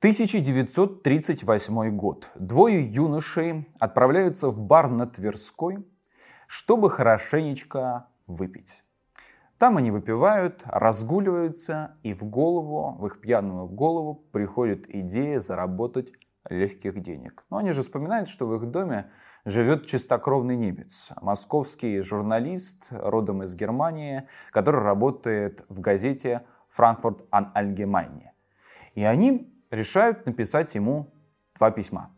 1938 год. Двое юношей отправляются в бар на Тверской, чтобы хорошенечко выпить. Там они выпивают, разгуливаются, и в голову, в их пьяную голову приходит идея заработать легких денег. Но они же вспоминают, что в их доме живет чистокровный немец, московский журналист, родом из Германии, который работает в газете «Франкфурт ан Allgemeine». И они решают написать ему два письма.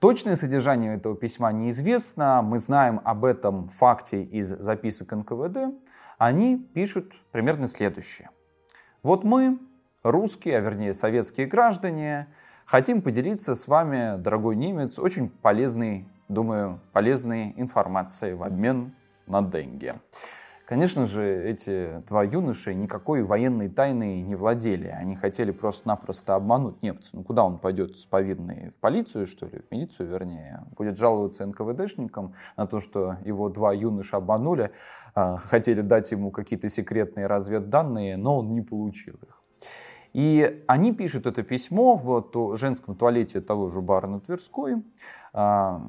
Точное содержание этого письма неизвестно, мы знаем об этом факте из записок НКВД. Они пишут примерно следующее. Вот мы, русские, а вернее советские граждане, хотим поделиться с вами, дорогой немец, очень полезной, думаю, полезной информацией в обмен на деньги. Конечно же, эти два юноши никакой военной тайной не владели. Они хотели просто-напросто обмануть немца. Ну куда он пойдет с повинной? В полицию, что ли? В милицию, вернее. Будет жаловаться НКВДшникам на то, что его два юноша обманули, а, хотели дать ему какие-то секретные разведданные, но он не получил их. И они пишут это письмо в женском туалете того же бара на Тверской. А,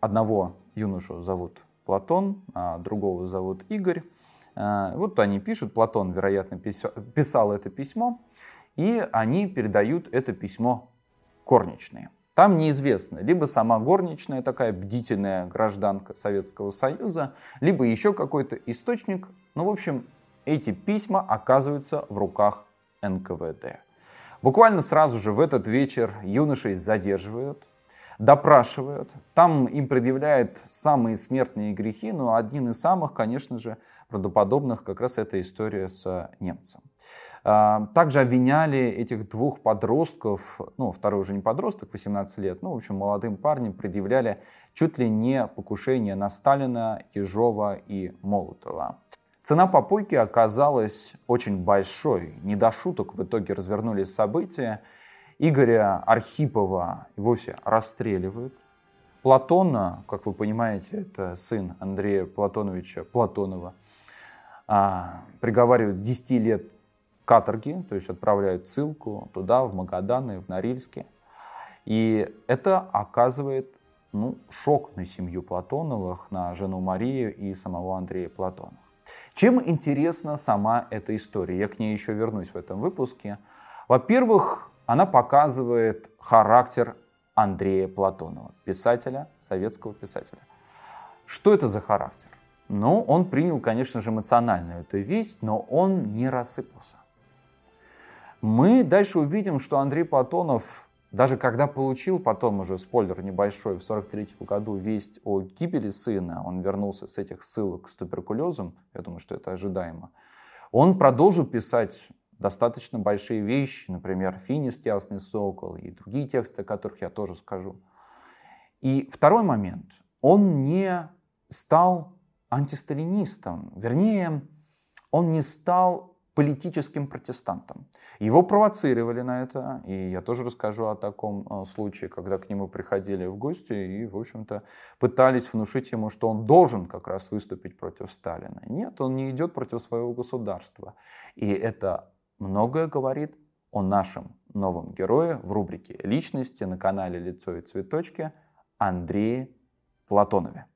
одного юношу зовут Платон, а другого зовут Игорь. А, вот они пишут, Платон, вероятно, писал это письмо, и они передают это письмо горничной. Там неизвестно, либо сама горничная, такая бдительная гражданка Советского Союза, либо еще какой-то источник. Ну, в общем, эти письма оказываются в руках НКВД. Буквально сразу же в этот вечер юношей задерживают, допрашивают. Там им предъявляют самые смертные грехи, но один из самых, конечно же, правдоподобных как раз эта история с немцем. А, также обвиняли этих двух подростков, ну, второй уже не подросток, 18 лет, ну, в общем, молодым парнем предъявляли чуть ли не покушение на Сталина, Ежова и Молотова. Цена попойки оказалась очень большой. Не до шуток в итоге развернулись события. Игоря Архипова и вовсе расстреливают. Платона, как вы понимаете, это сын Андрея Платоновича Платонова, а, приговаривают 10 лет каторги, то есть отправляют ссылку туда, в Магадан и в Норильске. И это оказывает ну, шок на семью Платоновых, на жену Марию и самого Андрея Платонова. Чем интересна сама эта история? Я к ней еще вернусь в этом выпуске. Во-первых, она показывает характер Андрея Платонова, писателя, советского писателя. Что это за характер? Ну, он принял, конечно же, эмоциональную эту весть, но он не рассыпался. Мы дальше увидим, что Андрей Платонов, даже когда получил потом уже, спойлер небольшой, в 43 году весть о гибели сына, он вернулся с этих ссылок с туберкулезом, я думаю, что это ожидаемо, он продолжил писать достаточно большие вещи, например, «Финист, ясный сокол» и другие тексты, о которых я тоже скажу. И второй момент. Он не стал антисталинистом, вернее, он не стал политическим протестантом. Его провоцировали на это, и я тоже расскажу о таком э, случае, когда к нему приходили в гости и, в общем-то, пытались внушить ему, что он должен как раз выступить против Сталина. Нет, он не идет против своего государства. И это многое говорит о нашем новом герое в рубрике «Личности» на канале «Лицо и цветочки» Андрее Платонове.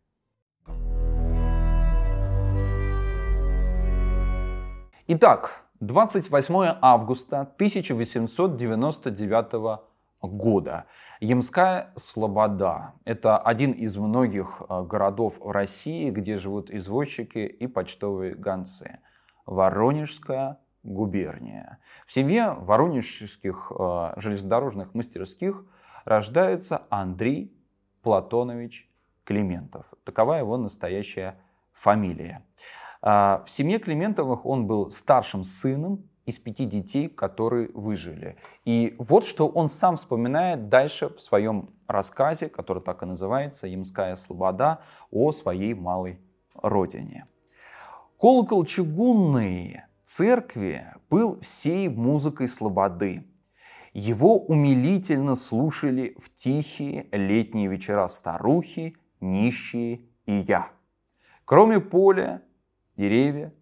Итак, 28 августа 1899 года. Ямская Слобода. Это один из многих э, городов в России, где живут извозчики и почтовые гонцы. Воронежская губерния. В семье воронежских э, железнодорожных мастерских рождается Андрей Платонович Климентов. Такова его настоящая фамилия. Э, в семье Климентовых он был старшим сыном из пяти детей, которые выжили. И вот что он сам вспоминает дальше в своем рассказе, который так и называется «Ямская слобода» о своей малой родине. Колокол чугунный церкви был всей музыкой слободы. Его умилительно слушали в тихие летние вечера старухи, нищие и я. Кроме поля, деревья,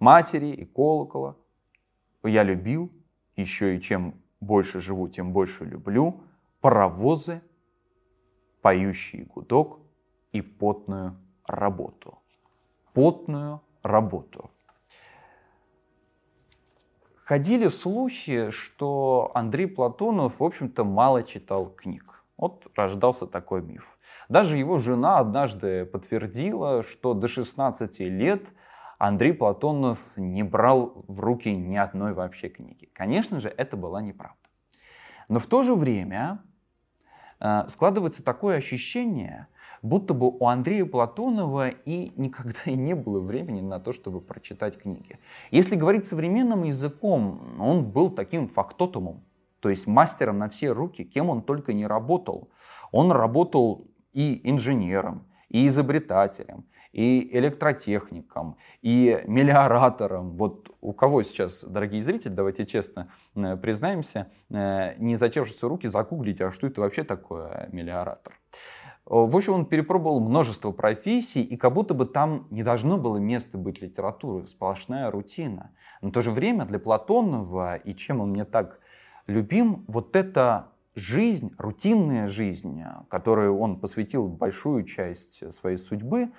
матери и колокола, я любил еще и чем больше живу, тем больше люблю, паровозы, поющий гудок и потную работу. Потную работу. Ходили слухи, что Андрей Платонов, в общем-то, мало читал книг. Вот рождался такой миф. Даже его жена однажды подтвердила, что до 16 лет Андрей Платонов не брал в руки ни одной вообще книги. Конечно же, это была неправда. Но в то же время э, складывается такое ощущение, будто бы у Андрея Платонова и никогда и не было времени на то, чтобы прочитать книги. Если говорить современным языком, он был таким фактотумом, то есть мастером на все руки, кем он только не работал. Он работал и инженером, и изобретателем, и электротехником, и мелиоратором. Вот у кого сейчас, дорогие зрители, давайте честно э, признаемся, э, не зачешутся руки загуглить, а что это вообще такое мелиоратор. В общем, он перепробовал множество профессий, и как будто бы там не должно было места быть литературы, сплошная рутина. Но в то же время для Платонова, и чем он мне так любим, вот эта жизнь, рутинная жизнь, которой он посвятил большую часть своей судьбы,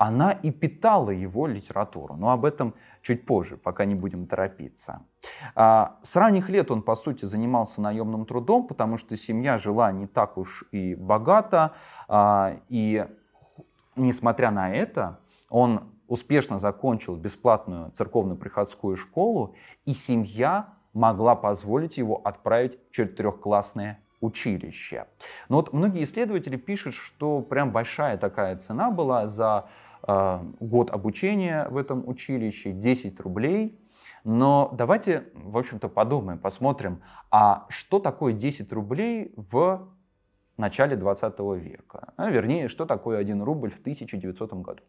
она и питала его литературу. Но об этом чуть позже, пока не будем торопиться. А, с ранних лет он, по сути, занимался наемным трудом, потому что семья жила не так уж и богато. А, и несмотря на это, он успешно закончил бесплатную церковно-приходскую школу, и семья могла позволить его отправить в четырехклассное училище. Но вот многие исследователи пишут, что прям большая такая цена была за год обучения в этом училище, 10 рублей. Но давайте, в общем-то, подумаем, посмотрим, а что такое 10 рублей в начале 20 века? А, вернее, что такое 1 рубль в 1900 году?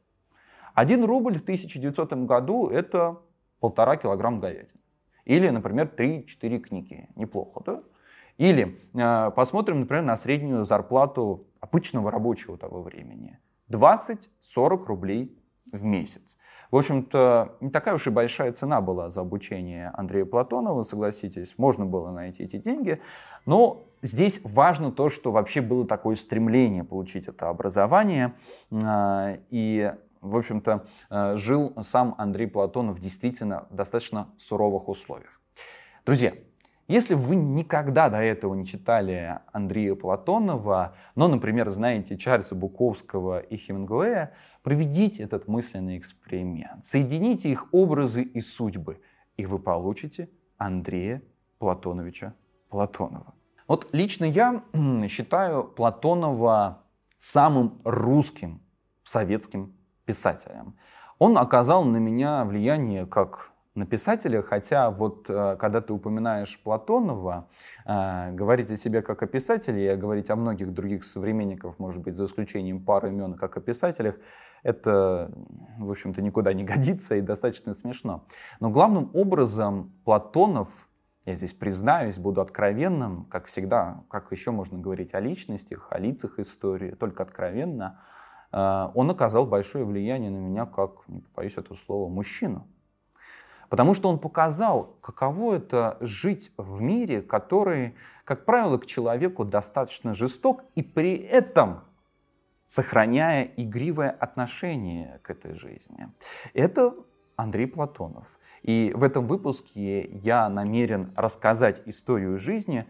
1 рубль в 1900 году – это полтора килограмм говядины. Или, например, 3-4 книги. Неплохо, да? Или э, посмотрим, например, на среднюю зарплату обычного рабочего того времени. 20-40 рублей в месяц. В общем-то, не такая уж и большая цена была за обучение Андрея Платонова, согласитесь, можно было найти эти деньги. Но здесь важно то, что вообще было такое стремление получить это образование. Э, и в общем-то, э, жил сам Андрей Платонов действительно в достаточно суровых условиях. Друзья, если вы никогда до этого не читали Андрея Платонова, но, например, знаете Чарльза Буковского и Хемингуэя, проведите этот мысленный эксперимент. Соедините их образы и судьбы, и вы получите Андрея Платоновича Платонова. Вот лично я считаю Платонова самым русским советским писателем. Он оказал на меня влияние как на писателя, хотя вот э, когда ты упоминаешь Платонова, э, говорить о себе как о писателе и говорить о многих других современников, может быть, за исключением пары имен, как о писателях, это, в общем-то, никуда не годится и достаточно смешно. Но главным образом Платонов, я здесь признаюсь, буду откровенным, как всегда, как еще можно говорить о личностях, о лицах истории, только откровенно – Э, он оказал большое влияние на меня как, не побоюсь этого слова, мужчину. Потому что он показал, каково это жить в мире, который, как правило, к человеку достаточно жесток и при этом сохраняя игривое отношение к этой жизни. Это Андрей Платонов. И в этом выпуске я намерен рассказать историю жизни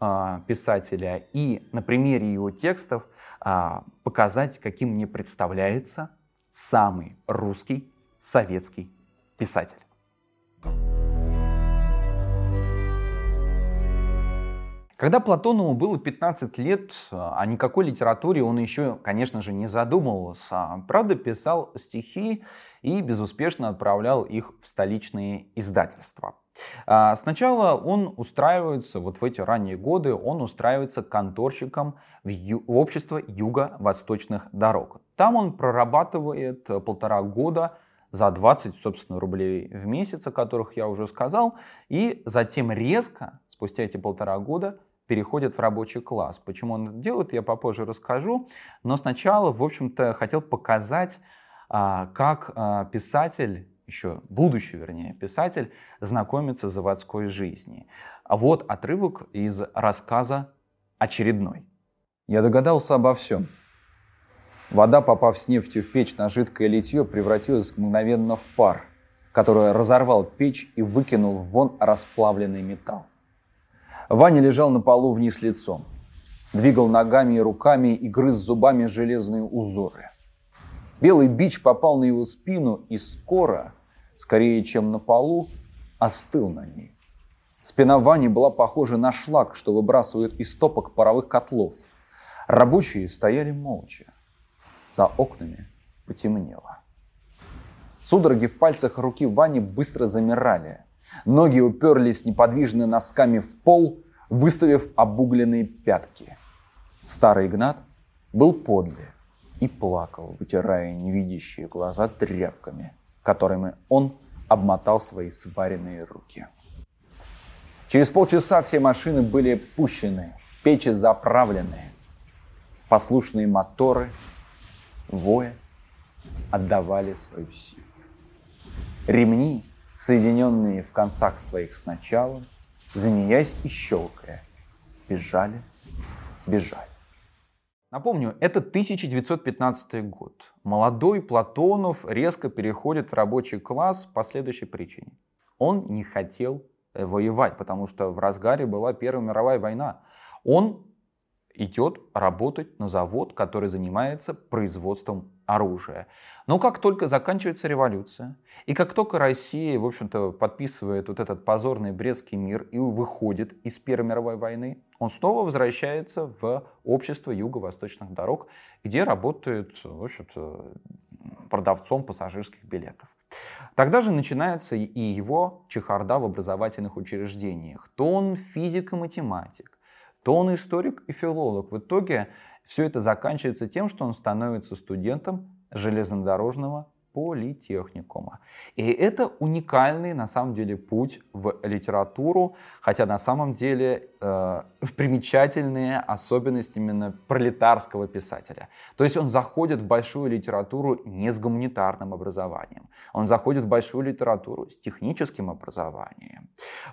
э, писателя и на примере его текстов а, показать, каким мне представляется самый русский советский писатель. Когда Платонову было 15 лет, о никакой литературе он еще, конечно же, не задумывался. Правда, писал стихи и безуспешно отправлял их в столичные издательства. А, сначала он устраивается, вот в эти ранние годы, он устраивается конторщиком в, ю- в общество юго-восточных дорог. Там он прорабатывает полтора года за 20, собственно, рублей в месяц, о которых я уже сказал, и затем резко, спустя эти полтора года, переходит в рабочий класс. Почему он это делает, я попозже расскажу. Но сначала, в общем-то, хотел показать, а, как а, писатель еще будущий, вернее, писатель, знакомится с заводской жизнью. Вот отрывок из рассказа «Очередной». Я догадался обо всем. Вода, попав с нефтью в печь на жидкое литье, превратилась мгновенно в пар, который разорвал печь и выкинул вон расплавленный металл. Ваня лежал на полу вниз лицом, двигал ногами и руками и грыз зубами железные узоры. Белый бич попал на его спину и скоро, скорее, чем на полу, остыл на ней. Спина Вани была похожа на шлак, что выбрасывают из топок паровых котлов. Рабочие стояли молча. За окнами потемнело. Судороги в пальцах руки Вани быстро замирали. Ноги уперлись неподвижно носками в пол, выставив обугленные пятки. Старый Игнат был подле и плакал, вытирая невидящие глаза тряпками, которыми он обмотал свои сваренные руки. Через полчаса все машины были пущены, печи заправлены. Послушные моторы, воя, отдавали свою силу. Ремни, соединенные в концах своих сначала, змеясь и щелкая, бежали, бежали. Напомню, это 1915 год. Молодой Платонов резко переходит в рабочий класс по следующей причине. Он не хотел Э, воевать, потому что в разгаре была Первая мировая война. Он идет работать на завод, который занимается производством оружия. Но как только заканчивается революция, и как только Россия, в общем-то, подписывает вот этот позорный Брестский мир и выходит из Первой мировой войны, он снова возвращается в общество юго-восточных дорог, где работает, в общем-то, продавцом пассажирских билетов. Тогда же начинается и его чехарда в образовательных учреждениях. То он физик и математик, то он историк и филолог. В итоге все это заканчивается тем, что он становится студентом железнодорожного политехникума. И это уникальный на самом деле путь в литературу, хотя на самом деле э, примечательные особенности именно пролетарского писателя. То есть он заходит в большую литературу не с гуманитарным образованием, он заходит в большую литературу с техническим образованием.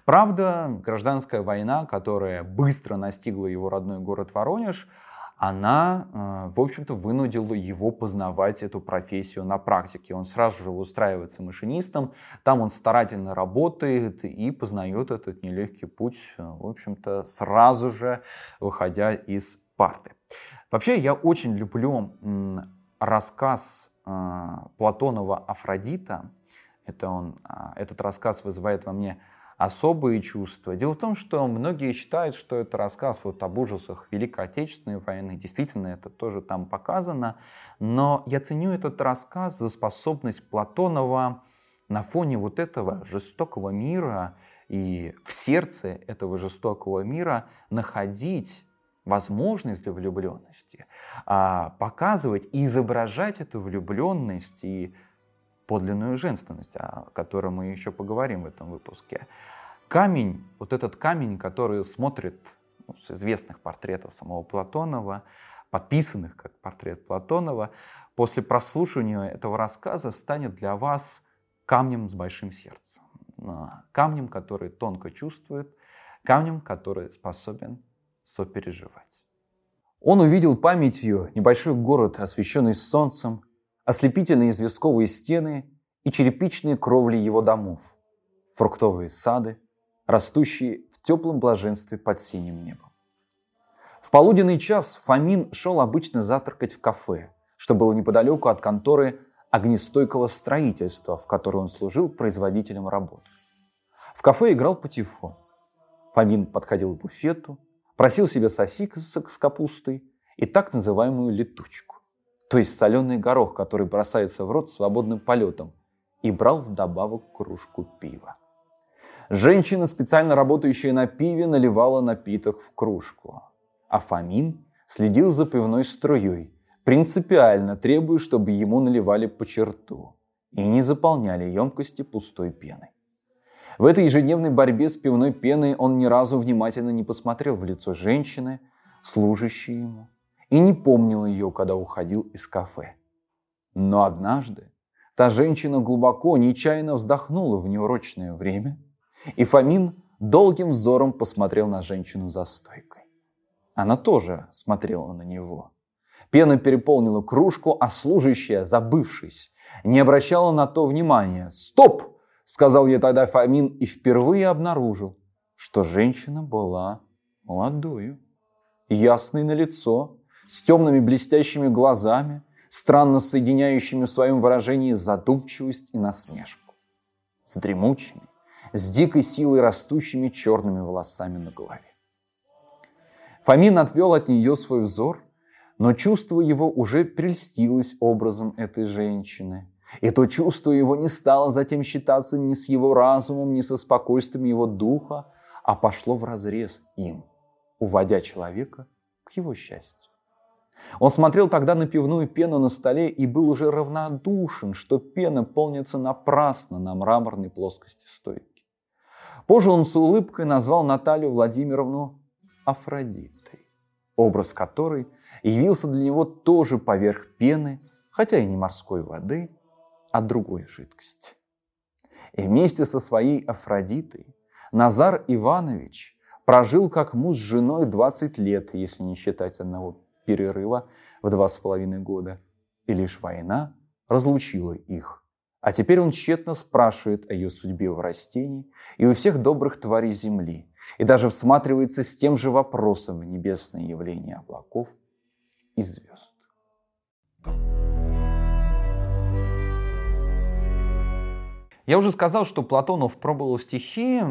Правда, гражданская война, которая быстро настигла его родной город Воронеж, она, э, в общем-то, вынудила его познавать эту профессию на практике. Он сразу же устраивается машинистом, там он старательно работает и познает этот нелегкий путь, э, в общем-то, сразу же выходя из парты. Вообще, я очень люблю рассказ э, Платонова «Афродита». Это он, этот рассказ вызывает во мне особые чувства. Дело в том, что многие считают, что это рассказ вот об ужасах Великой Отечественной войны. Действительно, это тоже там показано. Но я ценю этот рассказ за способность Платонова на фоне вот этого жестокого мира и в сердце этого жестокого мира находить возможность для влюбленности, а показывать и изображать эту влюбленность и подлинную женственность, о которой мы еще поговорим в этом выпуске. Камень, вот этот камень, который смотрит ну, с известных портретов самого Платонова, подписанных как портрет Платонова, после прослушивания этого рассказа станет для вас камнем с большим сердцем, камнем, который тонко чувствует, камнем, который способен сопереживать. Он увидел памятью небольшой город, освещенный солнцем, ослепительные известковые стены и черепичные кровли его домов, фруктовые сады, растущие в теплом блаженстве под синим небом. В полуденный час Фомин шел обычно завтракать в кафе, что было неподалеку от конторы огнестойкого строительства, в которой он служил производителем работ. В кафе играл патефон. Фомин подходил к буфету, просил себе сосисок с капустой и так называемую летучку то есть соленый горох, который бросается в рот свободным полетом, и брал вдобавок кружку пива. Женщина, специально работающая на пиве, наливала напиток в кружку. А Фомин следил за пивной струей, принципиально требуя, чтобы ему наливали по черту и не заполняли емкости пустой пеной. В этой ежедневной борьбе с пивной пеной он ни разу внимательно не посмотрел в лицо женщины, служащей ему, и не помнил ее, когда уходил из кафе. Но однажды, Та женщина глубоко, нечаянно вздохнула в неурочное время, и Фомин долгим взором посмотрел на женщину за стойкой. Она тоже смотрела на него. Пена переполнила кружку, а служащая, забывшись, не обращала на то внимания. «Стоп!» — сказал ей тогда Фомин и впервые обнаружил, что женщина была молодою, ясной на лицо, с темными блестящими глазами, странно соединяющими в своем выражении задумчивость и насмешку, с дремучими, с дикой силой растущими черными волосами на голове. Фомин отвел от нее свой взор, но чувство его уже прельстилось образом этой женщины. И то чувство его не стало затем считаться ни с его разумом, ни со спокойствием его духа, а пошло в разрез им, уводя человека к его счастью. Он смотрел тогда на пивную пену на столе и был уже равнодушен, что пена полнится напрасно на мраморной плоскости стойки. Позже он с улыбкой назвал Наталью Владимировну Афродитой, образ которой явился для него тоже поверх пены, хотя и не морской воды, а другой жидкости. И вместе со своей Афродитой Назар Иванович прожил как муж с женой 20 лет, если не считать одного перерыва в два с половиной года, и лишь война разлучила их. А теперь он тщетно спрашивает о ее судьбе в растении и у всех добрых тварей земли, и даже всматривается с тем же вопросом в небесное явление облаков и звезд. Я уже сказал, что Платонов пробовал стихи.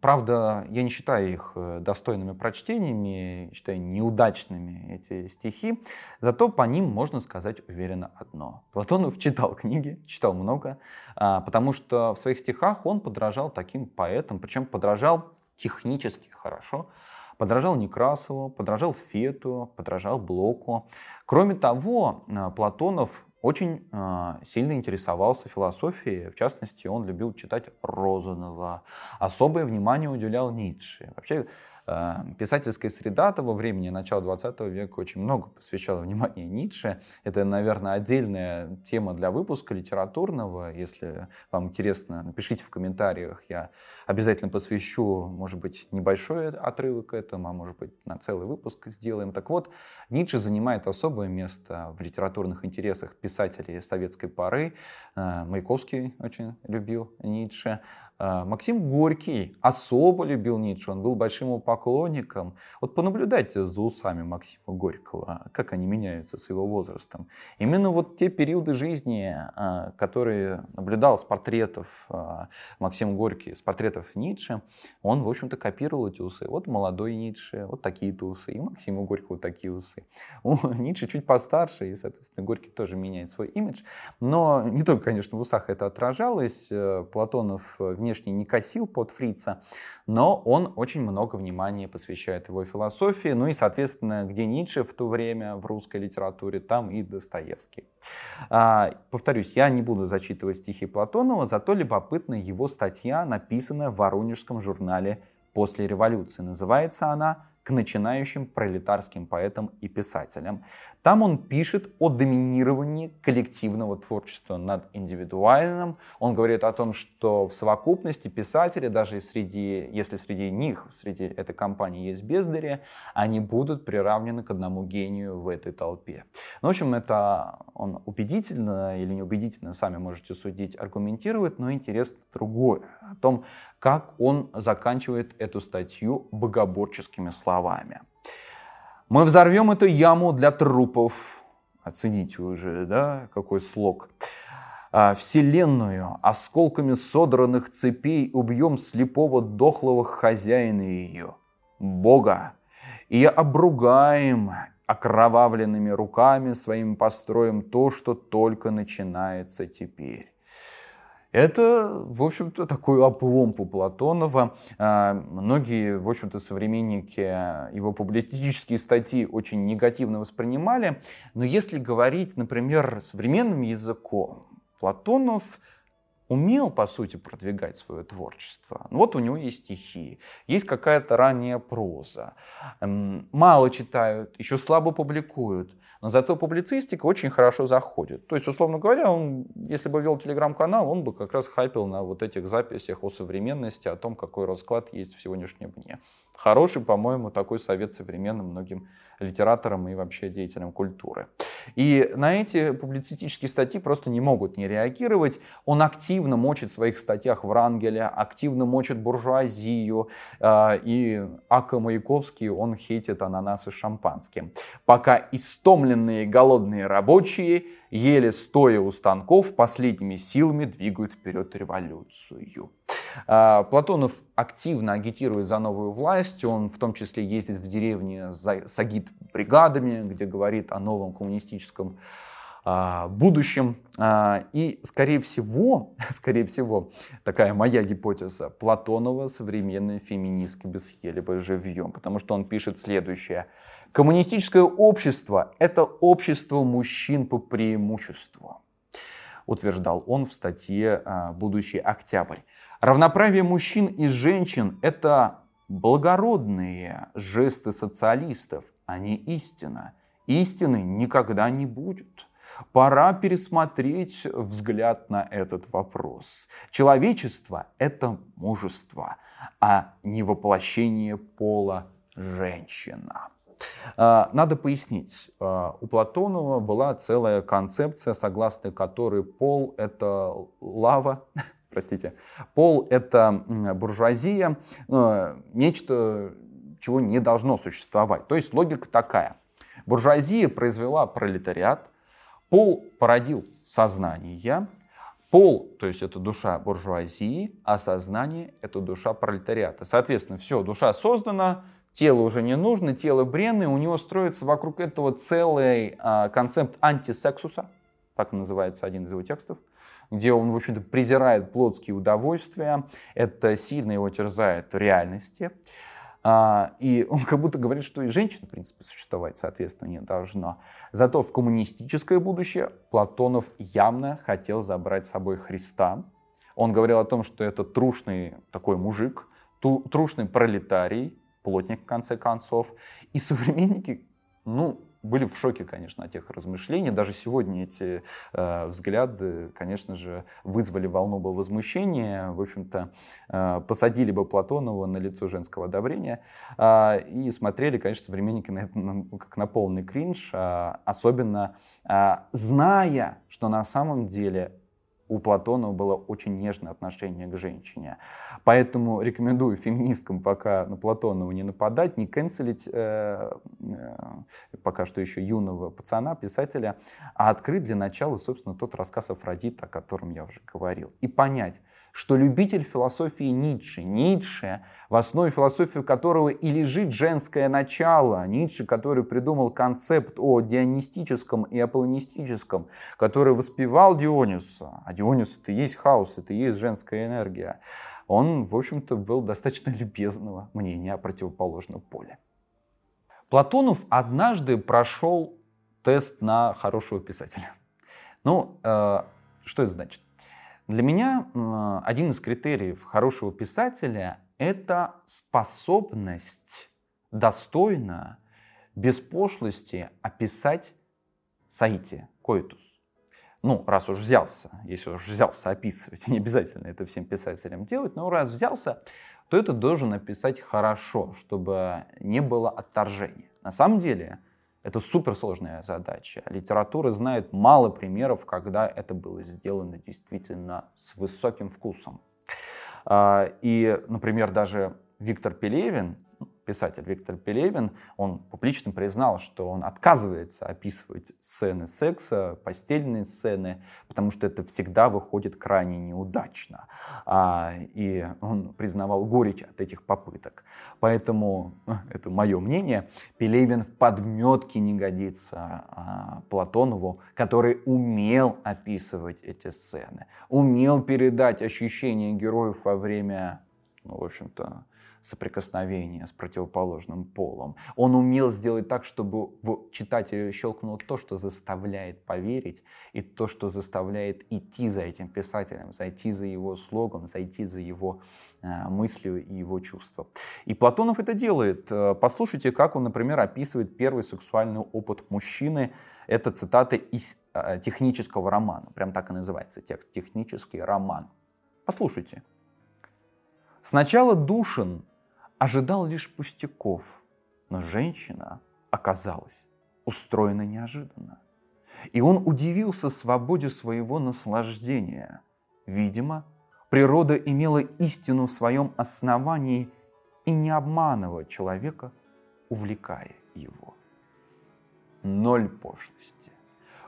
Правда, я не считаю их э, достойными прочтениями, считаю неудачными эти стихи. Зато по ним можно сказать уверенно одно. Платонов читал книги, читал много, а, потому что в своих стихах он подражал таким поэтам, причем подражал технически хорошо. Подражал Некрасову, подражал Фету, подражал Блоку. Кроме того, э, Платонов очень э, сильно интересовался философией, в частности, он любил читать Розанова, особое внимание уделял Ницше. Вообще, писательская среда того времени, начала 20 века, очень много посвящала внимания Ницше. Это, наверное, отдельная тема для выпуска литературного. Если вам интересно, напишите в комментариях, я обязательно посвящу, может быть, небольшой отрывок этому, а может быть, на целый выпуск сделаем. Так вот, Ницше занимает особое место в литературных интересах писателей советской поры. Э, Маяковский очень любил Ницше. Э, Максим Горький особо любил Ницше, он был большим его поклонником. Вот понаблюдайте за усами Максима Горького, как они меняются с его возрастом. Именно вот те периоды жизни, э, которые наблюдал с портретов э, Максима Горький, с портретов Ницше, он, в общем-то, копировал эти усы. Вот молодой Ницше, вот такие-то усы, и Максима Горького такие усы. У Ницше чуть постарше, и, соответственно, Горький тоже меняет свой имидж. Но не только, конечно, в усах это отражалось. Платонов в внешне не косил под фрица, но он очень много внимания посвящает его философии, ну и, соответственно, где Ницше в то время в русской литературе, там и Достоевский. А, повторюсь, я не буду зачитывать стихи Платонова, зато любопытна его статья, написанная в Воронежском журнале «После революции». Называется она к начинающим пролетарским поэтам и писателям. Там он пишет о доминировании коллективного творчества над индивидуальным. Он говорит о том, что в совокупности писатели, даже среди, если среди них, среди этой компании есть бездари, они будут приравнены к одному гению в этой толпе. Ну, в общем, это он убедительно или неубедительно, сами можете судить, аргументирует, но интересно другое. О том, как он заканчивает эту статью богоборческими словами. Мы взорвем эту яму для трупов. Оцените уже, да, какой слог. А, Вселенную осколками содранных цепей убьем слепого дохлого хозяина ее, Бога, и обругаем окровавленными руками своим построим то, что только начинается теперь. Это, в общем-то, такой опломб у Платонова. А, многие, в общем-то, современники его публицистические статьи очень негативно воспринимали. Но если говорить, например, современным языком, Платонов умел, по сути, продвигать свое творчество. Вот у него есть стихи, есть какая-то ранняя проза. Мало читают, еще слабо публикуют. Но зато публицистика очень хорошо заходит. То есть, условно говоря, он, если бы вел телеграм-канал, он бы как раз хайпил на вот этих записях о современности, о том, какой расклад есть в сегодняшнем дне. Хороший, по-моему, такой совет современным многим литераторам и вообще деятелям культуры. И на эти публицистические статьи просто не могут не реагировать. Он активно мочит в своих статьях Врангеля, активно мочит буржуазию. Э, и Ака Маяковский, он хейтит ананасы шампанским. Пока истомленные голодные рабочие еле стоя у станков, последними силами двигают вперед революцию. А, Платонов активно агитирует за новую власть, он в том числе ездит в деревни с агит-бригадами, где говорит о новом коммунистическом а, будущем. А, и, скорее всего, скорее всего, такая моя гипотеза, Платонова современные феминистки бы съели бы живьем, потому что он пишет следующее – Коммунистическое общество – это общество мужчин по преимуществу, утверждал он в статье а, «Будущий октябрь». Равноправие мужчин и женщин – это благородные жесты социалистов, а не истина. Истины никогда не будет. Пора пересмотреть взгляд на этот вопрос. Человечество – это мужество, а не воплощение пола женщина. А, надо пояснить, а, у Платонова была целая концепция, согласно которой пол — это лава, простите, пол — это буржуазия, нечто, чего не должно существовать. То есть логика такая. Буржуазия произвела пролетариат, пол породил сознание, Пол, то есть это душа буржуазии, а сознание — это душа пролетариата. Соответственно, все, душа создана, тело уже не нужно, тело бренное, у него строится вокруг этого целый а, концепт антисексуса, так называется один из его текстов, где он, в общем-то, презирает плотские удовольствия, это сильно его терзает в реальности. А, и он как будто говорит, что и женщина, в принципе, существовать, соответственно, не должна. Зато в коммунистическое будущее Платонов явно хотел забрать с собой Христа. Он говорил о том, что это трушный такой мужик, трушный пролетарий, плотник, в конце концов. И современники, ну, были в шоке, конечно, от тех размышлений. Даже сегодня эти э, взгляды, конечно же, вызвали волну бы возмущения. В общем-то, э, посадили бы Платонова на лицо женского одобрения э, и смотрели, конечно, современники на это на, как на полный кринж, э, особенно э, зная, что на самом деле у Платонова было очень нежное отношение к женщине. Поэтому рекомендую феминисткам пока на Платонова не нападать, не канцелить э, э, пока что еще юного пацана, писателя, а открыть для начала, собственно, тот рассказ Афродита, о котором я уже говорил. И понять, что любитель философии Ницше, Ницше, в основе философии которого и лежит женское начало, Ницше, который придумал концепт о дионистическом и аполлонистическом, который воспевал Диониса, а Дионис это и есть хаос, это и есть женская энергия, он, в общем-то, был достаточно любезного мнения о противоположном поле. Платонов однажды прошел тест на хорошего писателя. Ну, э, что это значит? Для меня один из критериев хорошего писателя — это способность достойно, без пошлости описать соитие, коитус. Ну, раз уж взялся, если уж взялся описывать, не обязательно это всем писателям делать, но раз взялся, то это должен описать хорошо, чтобы не было отторжения. На самом деле, это суперсложная задача. Литература знает мало примеров, когда это было сделано действительно с высоким вкусом. А, и, например, даже Виктор Пелевин, писатель Виктор Пелевин, он публично признал, что он отказывается описывать сцены секса, постельные сцены, потому что это всегда выходит крайне неудачно. А, и он признавал горечь от этих попыток. Поэтому, это мое мнение, Пелевин в подметке не годится а, Платонову, который умел описывать эти сцены, умел передать ощущения героев во время, ну, в общем-то, соприкосновения с противоположным полом. Он умел сделать так, чтобы в читателе щелкнуло то, что заставляет поверить, и то, что заставляет идти за этим писателем, зайти за его слогом, зайти за его э, мыслью и его чувством. И Платонов это делает. Э, послушайте, как он, например, описывает первый сексуальный опыт мужчины. Это цитата из э, технического романа. Прям так и называется текст. Технический роман. Послушайте. Сначала Душин ожидал лишь пустяков, но женщина оказалась устроена неожиданно. И он удивился свободе своего наслаждения. Видимо, природа имела истину в своем основании и не обманывала человека, увлекая его. Ноль пошлости,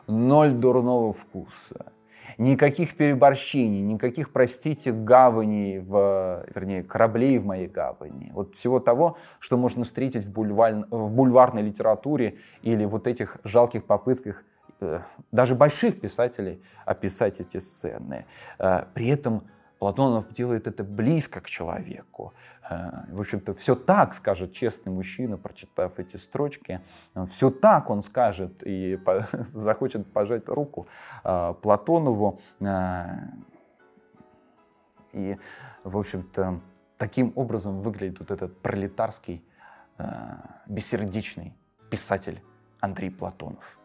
ноль дурного вкуса – Никаких переборщений, никаких, простите, гаваней, в, вернее, кораблей в моей гавани. Вот всего того, что можно встретить в, бульвар, в бульварной литературе или вот этих жалких попытках э, даже больших писателей описать эти сцены. Э, при этом Платонов делает это близко к человеку. Э, в общем-то, все так скажет честный мужчина, прочитав эти строчки. Все так он скажет и захочет пожать руку э, Платонову. Э, и, в общем-то, таким образом выглядит вот этот пролетарский, бессердечный писатель Андрей Платонов.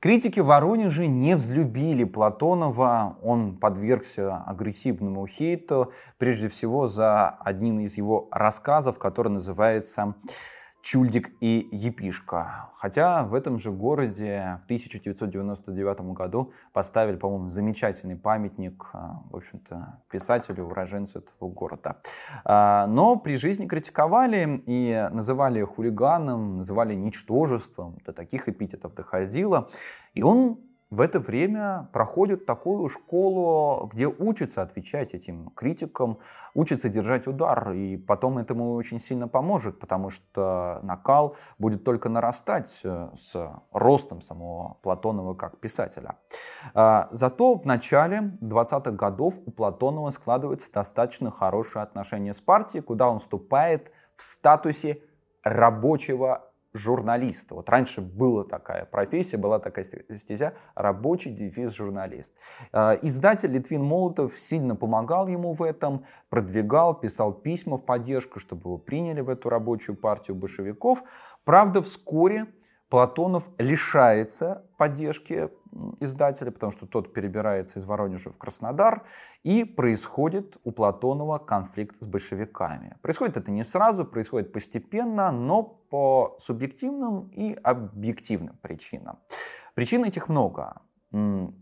Критики в Воронеже не взлюбили Платонова, он подвергся агрессивному хейту, прежде всего за один из его рассказов, который называется Чульдик и Епишка. Хотя в этом же городе в 1999 году поставили, по-моему, замечательный памятник, а, в общем-то, писателю, уроженцу этого города. А, но при жизни критиковали и называли хулиганом, называли ничтожеством, до таких эпитетов доходило. И он в это время проходит такую школу, где учится отвечать этим критикам, учится держать удар, и потом этому очень сильно поможет, потому что накал будет только нарастать э, с ростом самого Платонова как писателя. А, зато в начале 20-х годов у Платонова складывается достаточно хорошее отношение с партией, куда он вступает в статусе рабочего журналиста. Вот раньше была такая профессия, была такая стезя рабочий дефис журналист. А, издатель Литвин Молотов сильно помогал ему в этом, продвигал, писал письма в поддержку, чтобы его приняли в эту рабочую партию большевиков. Правда, вскоре Платонов лишается поддержки издателя, потому что тот перебирается из Воронежа в Краснодар, и происходит у Платонова конфликт с большевиками. Происходит это не сразу, происходит постепенно, но по субъективным и объективным причинам. Причин этих много.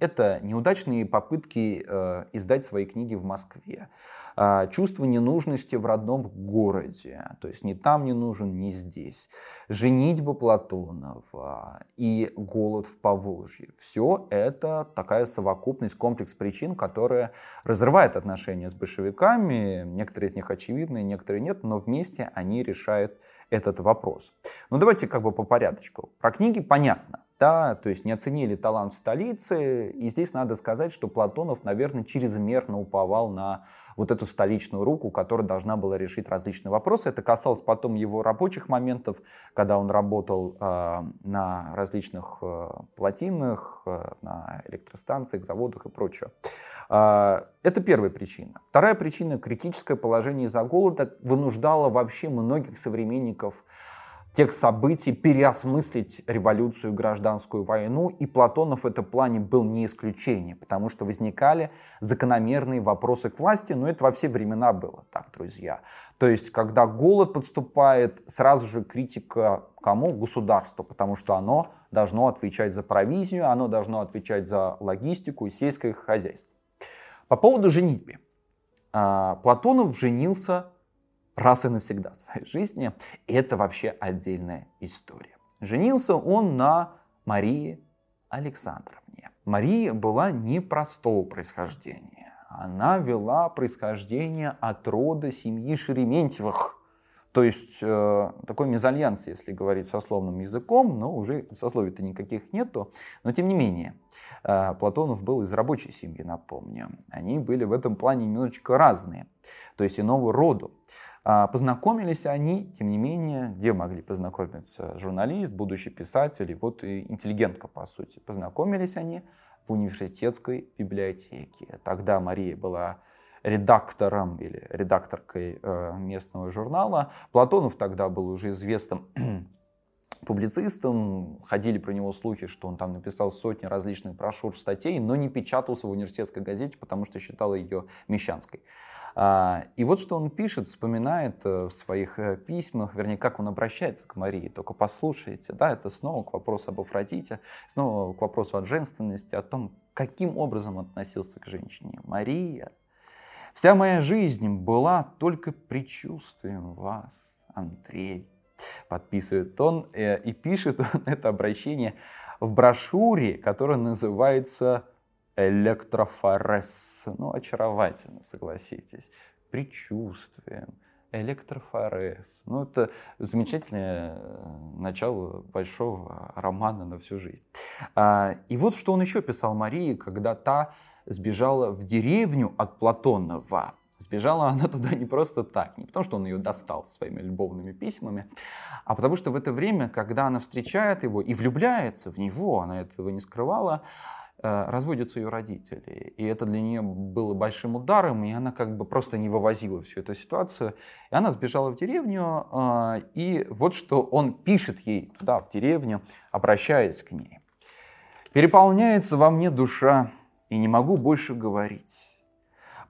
Это неудачные попытки э, издать свои книги в Москве. А, чувство ненужности в родном городе, то есть ни там не нужен, ни здесь. Женитьба Платонова и голод в Поволжье. Все это такая совокупность, комплекс причин, которая разрывает отношения с большевиками. Некоторые из них очевидны, некоторые нет, но вместе они решают этот вопрос. Ну давайте как бы по порядочку. Про книги понятно. Да, то есть не оценили талант столицы, и здесь надо сказать, что Платонов, наверное, чрезмерно уповал на вот эту столичную руку, которая должна была решить различные вопросы. Это касалось потом его рабочих моментов, когда он работал э, на различных э, плотинах, э, на электростанциях, заводах и прочее. Э, это первая причина. Вторая причина – критическое положение из-за голода вынуждало вообще многих современников тех событий, переосмыслить революцию гражданскую войну, и Платонов в этом плане был не исключение, потому что возникали закономерные вопросы к власти, но это во все времена было так, друзья. То есть, когда голод подступает, сразу же критика кому? Государству, потому что оно должно отвечать за провизию, оно должно отвечать за логистику и сельское хозяйство. По поводу женитьбы. А, Платонов женился раз и навсегда в своей жизни. Это вообще отдельная история. Женился он на Марии Александровне. Мария была непростого происхождения. Она вела происхождение от рода семьи Шереметьевых. То есть э, такой мезальянс, если говорить сословным языком, но уже сословий-то никаких нету. Но тем не менее, э, Платонов был из рабочей семьи, напомню. Они были в этом плане немножечко разные, то есть иного рода. А познакомились они, тем не менее, где могли познакомиться журналист, будущий писатель и вот и интеллигентка, по сути. Познакомились они в университетской библиотеке. Тогда Мария была редактором или редакторкой э, местного журнала. Платонов тогда был уже известным публицистом, ходили про него слухи, что он там написал сотни различных брошюр, статей, но не печатался в университетской газете, потому что считал ее мещанской. А, и вот что он пишет, вспоминает э, в своих э, письмах, вернее, как он обращается к Марии. Только послушайте, да, это снова к вопросу об Афродите, снова к вопросу о женственности, о том, каким образом относился к женщине. Мария Вся моя жизнь была только предчувствием вас, Андрей. Подписывает он э, и пишет он это обращение в брошюре, которая называется «Электрофорез». Ну, очаровательно, согласитесь. Предчувствием. Электрофорез. Ну, это замечательное э, начало большого романа на всю жизнь. А, и вот что он еще писал Марии, когда та сбежала в деревню от Платонова. Сбежала она туда не просто так, не потому что он ее достал своими любовными письмами, а потому что в это время, когда она встречает его и влюбляется в него, она этого не скрывала, разводятся ее родители. И это для нее было большим ударом, и она как бы просто не вывозила всю эту ситуацию. И она сбежала в деревню, э, и вот что он пишет ей туда, в деревню, обращаясь к ней. «Переполняется во мне душа и не могу больше говорить.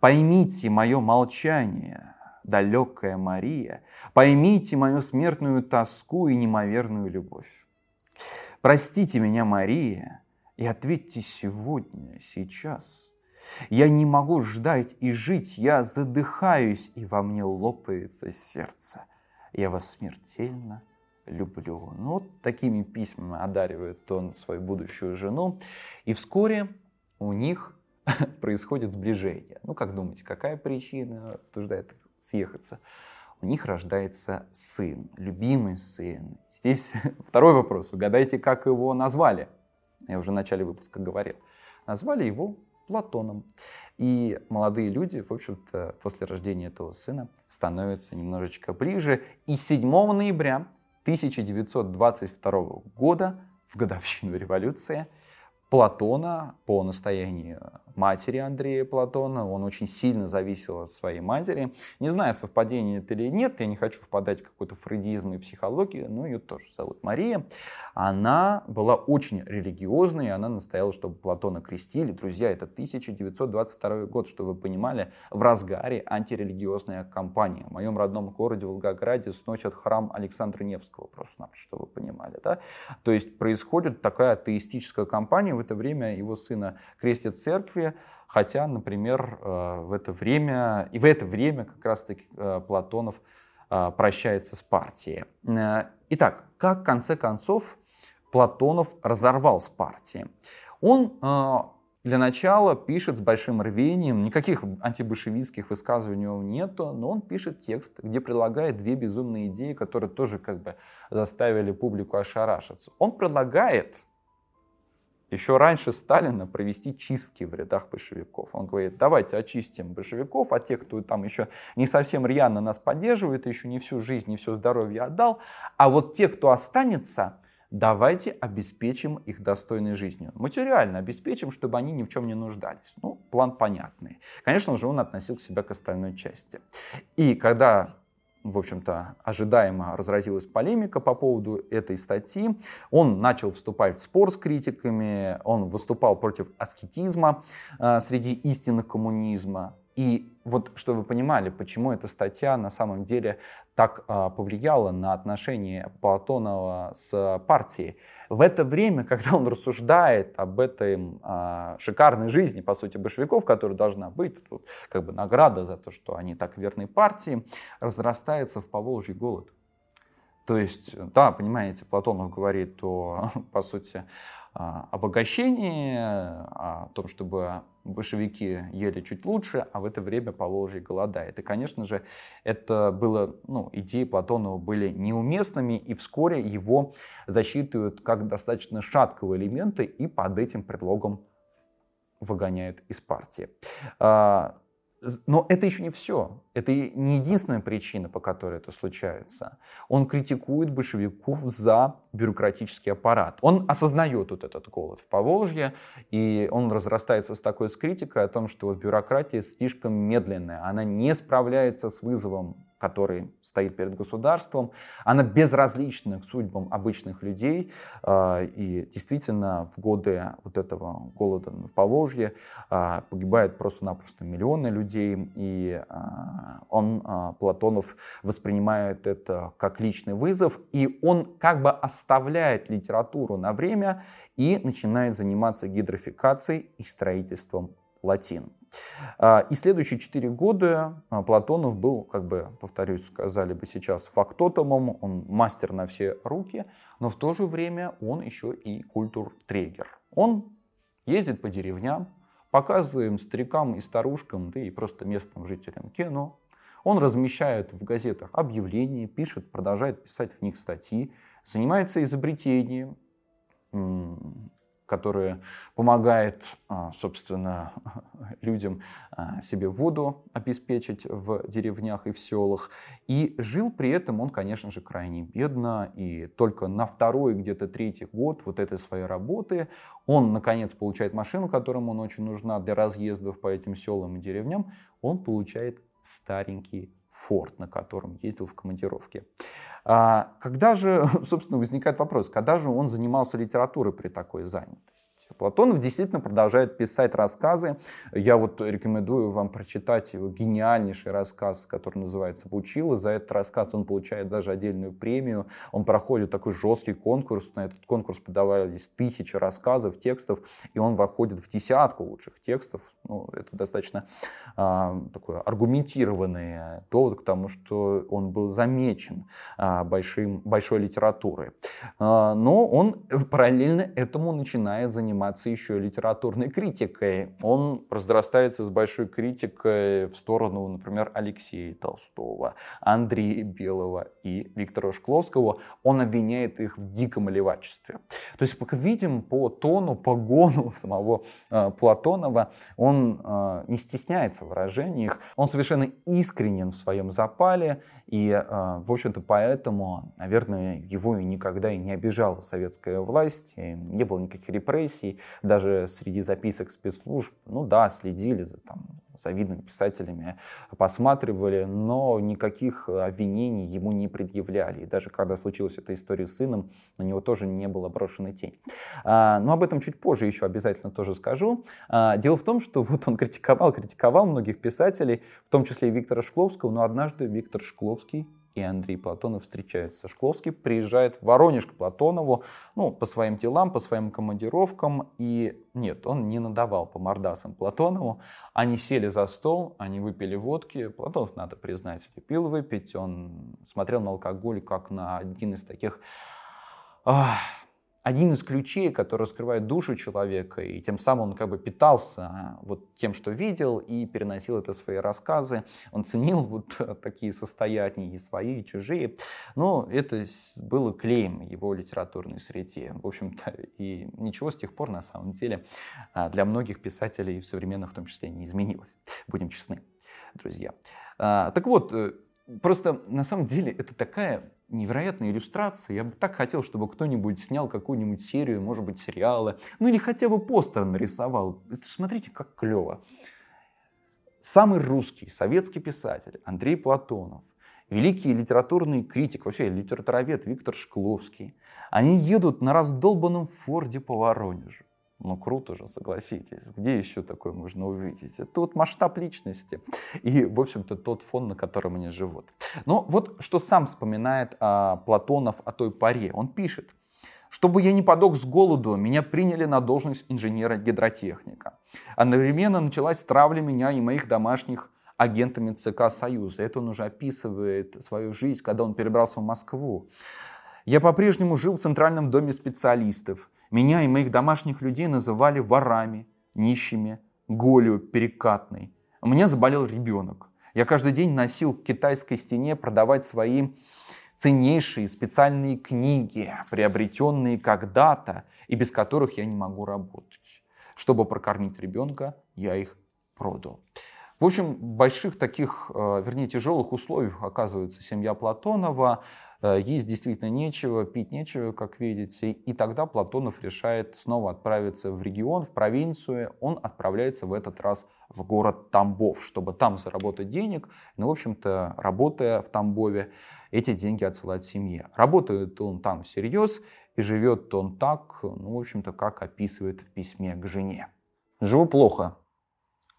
Поймите мое молчание, далекая Мария, поймите мою смертную тоску и неимоверную любовь. Простите меня, Мария, и ответьте сегодня, сейчас. Я не могу ждать и жить, я задыхаюсь, и во мне лопается сердце. Я вас смертельно люблю. Ну, вот такими письмами одаривает он свою будущую жену. И вскоре у них происходит сближение. Ну, как думаете, какая причина вынуждает их съехаться? У них рождается сын, любимый сын. Здесь второй вопрос. Угадайте, как его назвали? Я уже в начале выпуска говорил. Назвали его Платоном. И молодые люди, в общем-то, после рождения этого сына становятся немножечко ближе. И 7 ноября 1922 года, в годовщину революции, Платона по настоянию матери Андрея Платона. Он очень сильно зависел от своей матери. Не знаю, совпадение это или нет, я не хочу впадать в какой-то фрейдизм и психологию, но ее тоже зовут Мария. Она была очень религиозной, и она настояла, чтобы Платона крестили. Друзья, это 1922 год, чтобы вы понимали, в разгаре антирелигиозная кампания. В моем родном городе Волгограде сносят храм Александра Невского, просто-напросто, чтобы вы понимали. Да? То есть происходит такая атеистическая кампания, в это время его сына крестят в церкви, хотя, например, э, в это время, и в это время как раз-таки э, Платонов э, прощается с партией. Итак, как в конце концов Платонов разорвал с партией? Он для начала пишет с большим рвением, никаких антибольшевистских высказываний у него нету, но он пишет текст, где предлагает две безумные идеи, которые тоже как бы заставили публику ошарашиться. Он предлагает еще раньше Сталина провести чистки в рядах большевиков. Он говорит, давайте очистим большевиков, а тех, кто там еще не совсем рьяно нас поддерживает, еще не всю жизнь, не все здоровье отдал, а вот те, кто останется, давайте обеспечим их достойной жизнью. Материально обеспечим, чтобы они ни в чем не нуждались. Ну, план понятный. Конечно же, он относил себя к остальной части. И когда в общем-то, ожидаемо разразилась полемика по поводу этой статьи. Он начал вступать в спор с критиками, он выступал против аскетизма э, среди истинных коммунизма. И вот, чтобы вы понимали, почему эта статья на самом деле так э, повлияла на отношения Платонова с партией. В это время, когда он рассуждает об этой э, шикарной жизни, по сути, большевиков, которая должна быть, тут, как бы награда за то, что они так верны партии, разрастается в Поволжье голод. То есть, да, понимаете, Платонов говорит о, по сути, обогащении, о том, чтобы большевики ели чуть лучше, а в это время Поволжье голодает. И, конечно же, это было, ну, идеи Платонова были неуместными, и вскоре его засчитывают как достаточно шаткого элемента и под этим предлогом выгоняют из партии. Но это еще не все. Это не единственная причина, по которой это случается. Он критикует большевиков за бюрократический аппарат. Он осознает вот этот голод в Поволжье, и он разрастается с такой с критикой о том, что вот бюрократия слишком медленная, она не справляется с вызовом который стоит перед государством, она безразлична к судьбам обычных людей. А, и действительно, в годы вот этого голода в Поволжье а, погибает просто-напросто миллионы людей. И а, он, Платонов, воспринимает это как личный вызов. И он как бы оставляет литературу на время и начинает заниматься гидрофикацией и строительством латин. А, и следующие четыре года а, Платонов был, как бы, повторюсь, сказали бы сейчас, фактотомом, он мастер на все руки, но в то же время он еще и культур-трегер. Он ездит по деревням, показываем старикам и старушкам, да и просто местным жителям кино. Он размещает в газетах объявления, пишет, продолжает писать в них статьи, занимается изобретением, которая помогает, а, собственно, людям а, себе воду обеспечить в деревнях и в селах. И жил при этом он, конечно же, крайне бедно. И только на второй, где-то третий год вот этой своей работы он, наконец, получает машину, которая ему очень нужна для разъездов по этим селам и деревням. Он получает старенький форт, на котором ездил в командировке. А когда же, собственно, возникает вопрос, когда же он занимался литературой при такой занятости? Платонов действительно продолжает писать рассказы. Я вот рекомендую вам прочитать его гениальнейший рассказ, который называется «Бучила». За этот рассказ он получает даже отдельную премию. Он проходит такой жесткий конкурс. На этот конкурс подавались тысячи рассказов, текстов, и он входит в десятку лучших текстов. Ну, это достаточно а, такой аргументированный довод к тому, что он был замечен а, большим, большой литературой. А, но он параллельно этому начинает заниматься заниматься еще литературной критикой. Он разрастается с большой критикой в сторону, например, Алексея Толстого, Андрея Белого и Виктора Шкловского. Он обвиняет их в диком левачестве. То есть, как видим по тону, по гону самого э, Платонова, он э, не стесняется в выражениях, он совершенно искренен в своем запале, и, э, в общем-то, поэтому, наверное, его и никогда и не обижала советская власть, не было никаких репрессий, даже среди записок спецслужб, ну да, следили за, там, за видными писателями, посматривали, но никаких обвинений ему не предъявляли. И даже когда случилась эта история с сыном, на него тоже не было брошена тень. А, но об этом чуть позже еще обязательно тоже скажу. А, дело в том, что вот он критиковал, критиковал многих писателей, в том числе и Виктора Шкловского, но однажды Виктор Шкловский и Андрей Платонов встречаются. Шкловский приезжает в Воронеж к Платонову, ну, по своим делам, по своим командировкам, и нет, он не надавал по мордасам Платонову. Они сели за стол, они выпили водки. Платонов, надо признать, любил выпить. Он смотрел на алкоголь как на один из таких один из ключей, который раскрывает душу человека, и тем самым он как бы питался а, вот тем, что видел, и переносил это в свои рассказы. Он ценил вот такие состояния, и свои, и чужие. Но это было клеем его литературной среде. В общем-то, и ничего с тех пор, на самом деле, а, для многих писателей, современных в том числе, не изменилось. Будем честны, друзья. А, так вот, э, просто на самом деле это такая невероятная иллюстрация. Я бы так хотел, чтобы кто-нибудь снял какую-нибудь серию, может быть, сериалы, ну или хотя бы постер нарисовал. Это, смотрите, как клево. Самый русский советский писатель Андрей Платонов, великий литературный критик, вообще литературовед Виктор Шкловский, они едут на раздолбанном форде по Воронежу. Ну круто же, согласитесь. Где еще такое можно увидеть? Это вот масштаб личности и, в общем-то, тот фон, на котором они живут. Но вот что сам вспоминает а, Платонов о той паре. Он пишет, чтобы я не подох с голоду, меня приняли на должность инженера-гидротехника. Одновременно началась травля меня и моих домашних агентами ЦК Союза. Это он уже описывает свою жизнь, когда он перебрался в Москву. Я по-прежнему жил в Центральном доме специалистов. Меня и моих домашних людей называли ворами, нищими, голью перекатной. У меня заболел ребенок. Я каждый день носил к китайской стене продавать свои ценнейшие специальные книги, приобретенные когда-то и без которых я не могу работать. Чтобы прокормить ребенка, я их продал. В общем, больших таких, э, вернее, тяжелых условиях оказывается семья Платонова. Э, есть действительно нечего, пить нечего, как видите. И тогда Платонов решает снова отправиться в регион, в провинцию. Он отправляется в этот раз в город Тамбов, чтобы там заработать денег. Ну, в общем-то, работая в Тамбове, эти деньги отсылать семье. Работает он там всерьез, и живет он так, ну, в общем-то, как описывает в письме к жене. Живу плохо,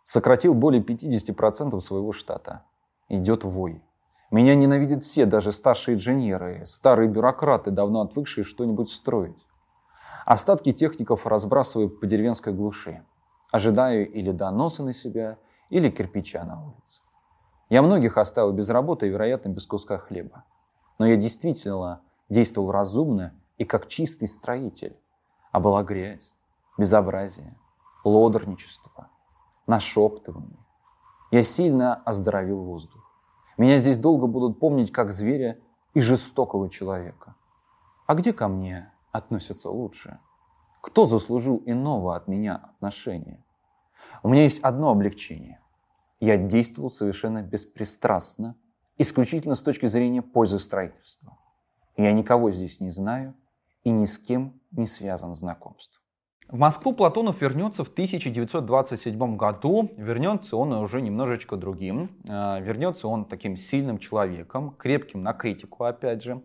сократил более 50% своего штата. Идет вой. Меня ненавидят все, даже старшие инженеры, старые бюрократы, давно отвыкшие что-нибудь строить. Остатки техников разбрасываю по деревенской глуши. Ожидаю или доноса на себя, или кирпича на улице. Я многих оставил без работы и, вероятно, без куска хлеба. Но я действительно действовал разумно и как чистый строитель. А была грязь, безобразие, лодорничество – нашептывание. Я сильно оздоровил воздух. Меня здесь долго будут помнить как зверя и жестокого человека. А где ко мне относятся лучше? Кто заслужил иного от меня отношения? У меня есть одно облегчение. Я действовал совершенно беспристрастно, исключительно с точки зрения пользы строительства. Я никого здесь не знаю и ни с кем не связан знакомством. В Москву Платонов вернется в 1927 году. Вернется он уже немножечко другим. А, вернется он таким сильным человеком, крепким на критику, опять же.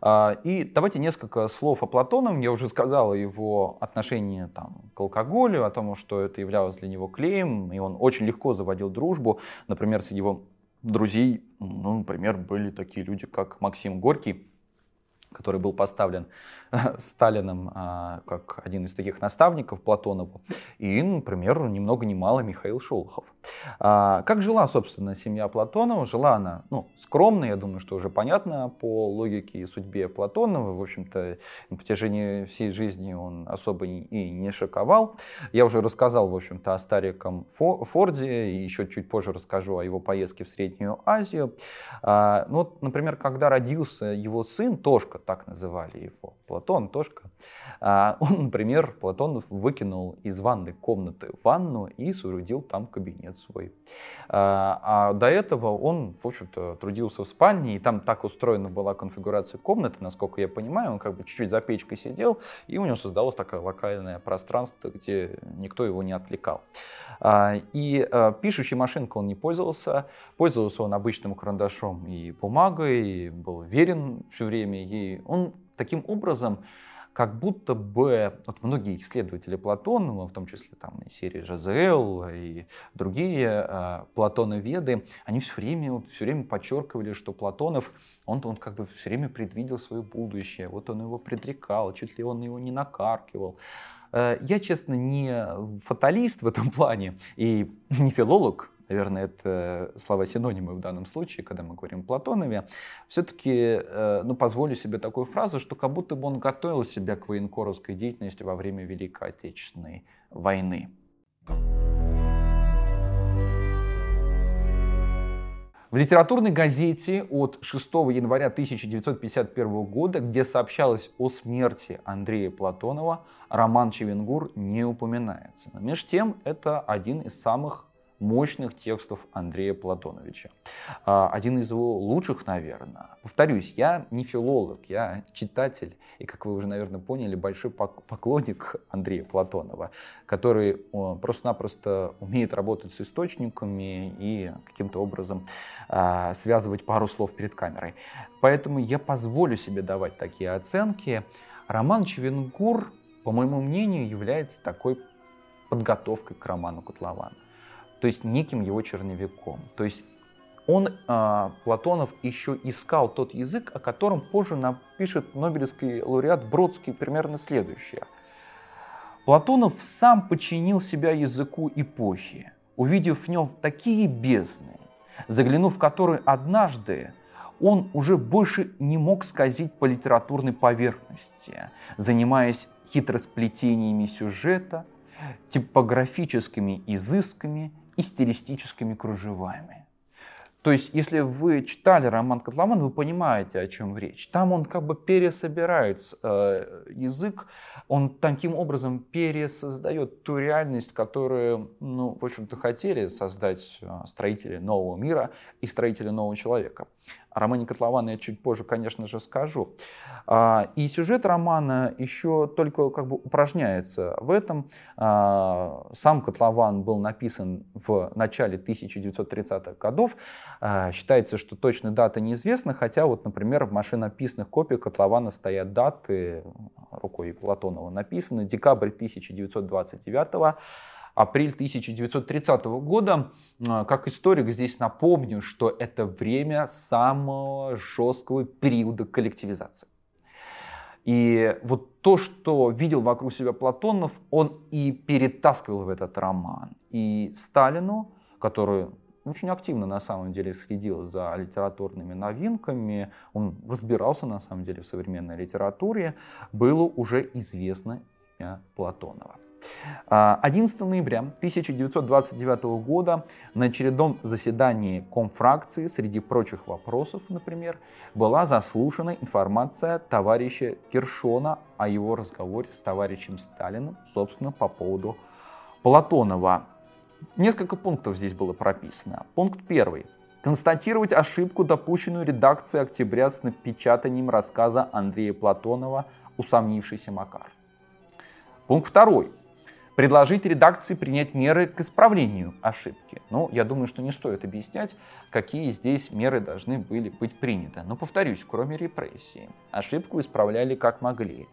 А, и давайте несколько слов о Платонове. Я уже сказал о его отношении там, к алкоголю, о том, что это являлось для него клеем, и он очень легко заводил дружбу. Например, среди его друзей, ну, например, были такие люди, как Максим Горький, который был поставлен Сталином а, как один из таких наставников Платонову, и, например, ни много ни мало Михаил Шолохов. А, как жила, собственно, семья Платонова? Жила она ну, скромно, я думаю, что уже понятно по логике и судьбе Платонова. В общем-то, на протяжении всей жизни он особо и не шоковал. Я уже рассказал, в общем-то, о стариком Форде, и еще чуть позже расскажу о его поездке в Среднюю Азию. А, ну, вот, например, когда родился его сын, Тошка, так называли его, Платон, Тошка, а, он, например, Платонов выкинул из ванной комнаты ванну и соорудил там кабинет свой. А, а до этого он, в общем-то, трудился в спальне, и там так устроена была конфигурация комнаты, насколько я понимаю, он как бы чуть-чуть за печкой сидел, и у него создалось такое локальное пространство, где никто его не отвлекал. А, и пишущей машинкой он не пользовался, пользовался он обычным карандашом и бумагой, был верен все время ей. Он таким образом как будто бы вот многие исследователи Платонова, в том числе там из серии Жазел и другие э, Платоноведы, они все время, вот, все время подчеркивали, что Платонов, он, он как бы все время предвидел свое будущее, вот он его предрекал, чуть ли он его не накаркивал. Э, я, честно, не фаталист в этом плане и не филолог, наверное, это слова-синонимы в данном случае, когда мы говорим о Платонове, все-таки э, ну, позволю себе такую фразу, что как будто бы он готовил себя к военкоровской деятельности во время Великой Отечественной войны. В литературной газете от 6 января 1951 года, где сообщалось о смерти Андрея Платонова, роман Чевенгур не упоминается. Но между тем, это один из самых мощных текстов Андрея Платоновича. А, один из его лучших, наверное. Повторюсь, я не филолог, я читатель, и, как вы уже, наверное, поняли, большой поклонник Андрея Платонова, который просто-напросто умеет работать с источниками и каким-то образом а, связывать пару слов перед камерой. Поэтому я позволю себе давать такие оценки. Роман Чевенгур, по моему мнению, является такой подготовкой к роману Котлована то есть неким его черновиком. То есть он, а, Платонов, еще искал тот язык, о котором позже напишет Нобелевский лауреат Бродский примерно следующее. Платонов сам подчинил себя языку эпохи, увидев в нем такие бездны, заглянув в которые однажды он уже больше не мог скользить по литературной поверхности, занимаясь хитросплетениями сюжета, типографическими изысками и стилистическими кружевами. То есть, если вы читали роман Котлован, вы понимаете, о чем речь. Там он как бы пересобирает э, язык, он таким образом пересоздает ту реальность, которую, ну, в общем-то, хотели создать э, строители нового мира и строители нового человека. О романе Котлована я чуть позже, конечно же, скажу. А, и сюжет романа еще только как бы упражняется в этом. А, сам Котлован был написан в начале 1930-х годов. А, считается, что точная дата неизвестна, хотя вот, например, в машинописных копиях Котлована стоят даты, рукой Платонова написаны, декабрь 1929 апрель 1930 года. А, как историк здесь напомню, что это время самого жесткого периода коллективизации. И вот то, что видел вокруг себя Платонов, он и перетаскивал в этот роман. И Сталину, который очень активно на самом деле следил за литературными новинками, он разбирался на самом деле в современной литературе, было уже известно имя Платонова. 11 а, ноября 1929 года на очередном заседании комфракции, среди прочих вопросов, например, была заслушана информация товарища Киршона о его разговоре с товарищем Сталиным, собственно, по поводу Платонова. Несколько пунктов здесь было прописано. Пункт первый. Констатировать ошибку, допущенную редакцией октября с напечатанием рассказа Андрея Платонова «Усомнившийся Макар». Пункт второй предложить редакции принять меры к исправлению ошибки. Ну, я думаю, что не стоит объяснять, какие здесь меры должны были быть приняты. Но повторюсь, кроме репрессий, ошибку исправляли как могли.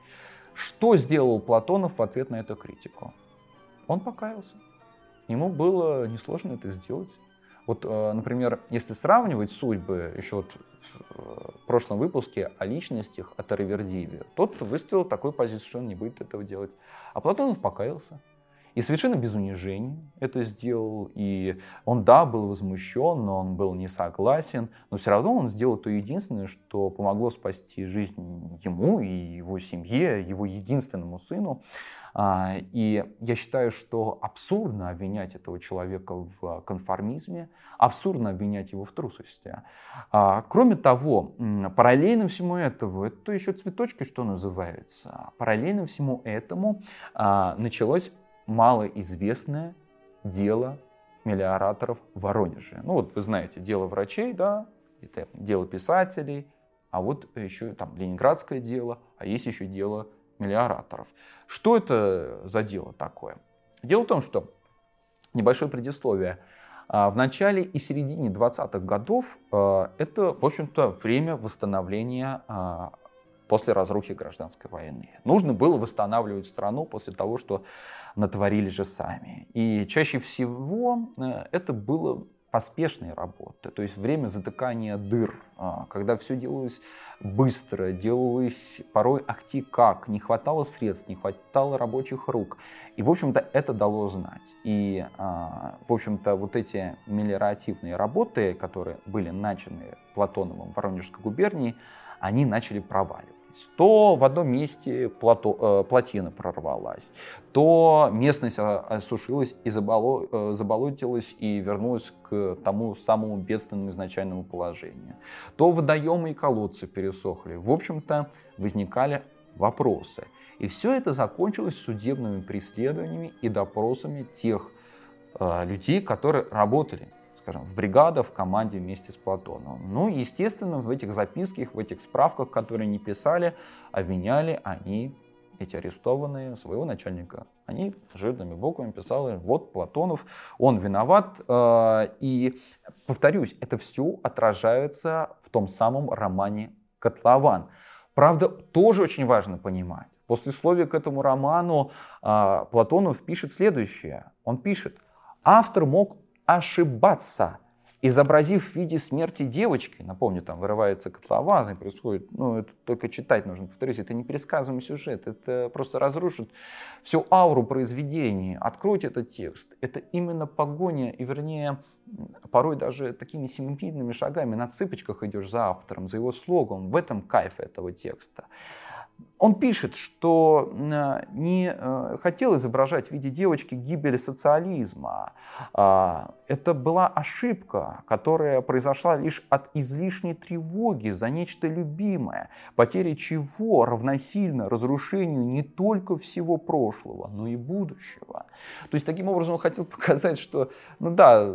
Что сделал Платонов в ответ на эту критику? Он покаялся. Ему было несложно это сделать. Вот, э, например, если сравнивать судьбы, еще вот в прошлом выпуске о личностях, о Таравердиеве, тот выставил такую позицию, что он не будет этого делать. А Платонов покаялся. И совершенно без унижения это сделал. И он, да, был возмущен, но он был не согласен. Но все равно он сделал то единственное, что помогло спасти жизнь ему и его семье, его единственному сыну. А, и я считаю, что абсурдно обвинять этого человека в конформизме, абсурдно обвинять его в трусости. А, кроме того, параллельно всему этому, это еще цветочки, что называется, параллельно всему этому а, началось малоизвестное дело мелиораторов в Воронеже. Ну вот вы знаете, дело врачей, да, это дело писателей, а вот еще там ленинградское дело, а есть еще дело мелиораторов. Что это за дело такое? Дело в том, что небольшое предисловие. А, в начале и середине 20-х годов а, это, в общем-то, время восстановления а, после разрухи гражданской войны. Нужно было восстанавливать страну после того, что натворили же сами. И чаще всего э, это было поспешной работы, то есть время затыкания дыр, а, когда все делалось быстро, делалось порой акти как, не хватало средств, не хватало рабочих рук. И, в общем-то, это дало знать. И, а, в общем-то, вот эти мелиоративные работы, которые были начаны Платоновым в Воронежской губернии, они начали проваливаться то в одном месте плато, э, плотина прорвалась, то местность осушилась и заболо, э, заболотилась и вернулась к тому самому бедственному изначальному положению. То водоемы и колодцы пересохли. В общем-то, возникали вопросы. И все это закончилось судебными преследованиями и допросами тех э, людей, которые работали скажем, в бригадах, в команде вместе с Платоновым. Ну, естественно, в этих записках, в этих справках, которые они писали, обвиняли они, эти арестованные, своего начальника. Они жирными буквами писали, вот Платонов, он виноват. Э, и, повторюсь, это все отражается в том самом романе «Котлован». Правда, тоже очень важно понимать. После словия к этому роману э, Платонов пишет следующее. Он пишет, автор мог ошибаться, изобразив в виде смерти девочки, напомню, там вырывается котлован и происходит, ну, это только читать нужно, повторюсь, это не пересказываемый сюжет, это просто разрушит всю ауру произведения. Откройте этот текст. Это именно погоня, и вернее, порой даже такими семимильными шагами на цыпочках идешь за автором, за его слогом. В этом кайф этого текста. Он пишет, что э, не э, хотел изображать в виде девочки гибель социализма. А, это была ошибка, которая произошла лишь от излишней тревоги за нечто любимое, потеря чего равносильно разрушению не только всего прошлого, но и будущего. То есть таким образом он хотел показать, что, ну да,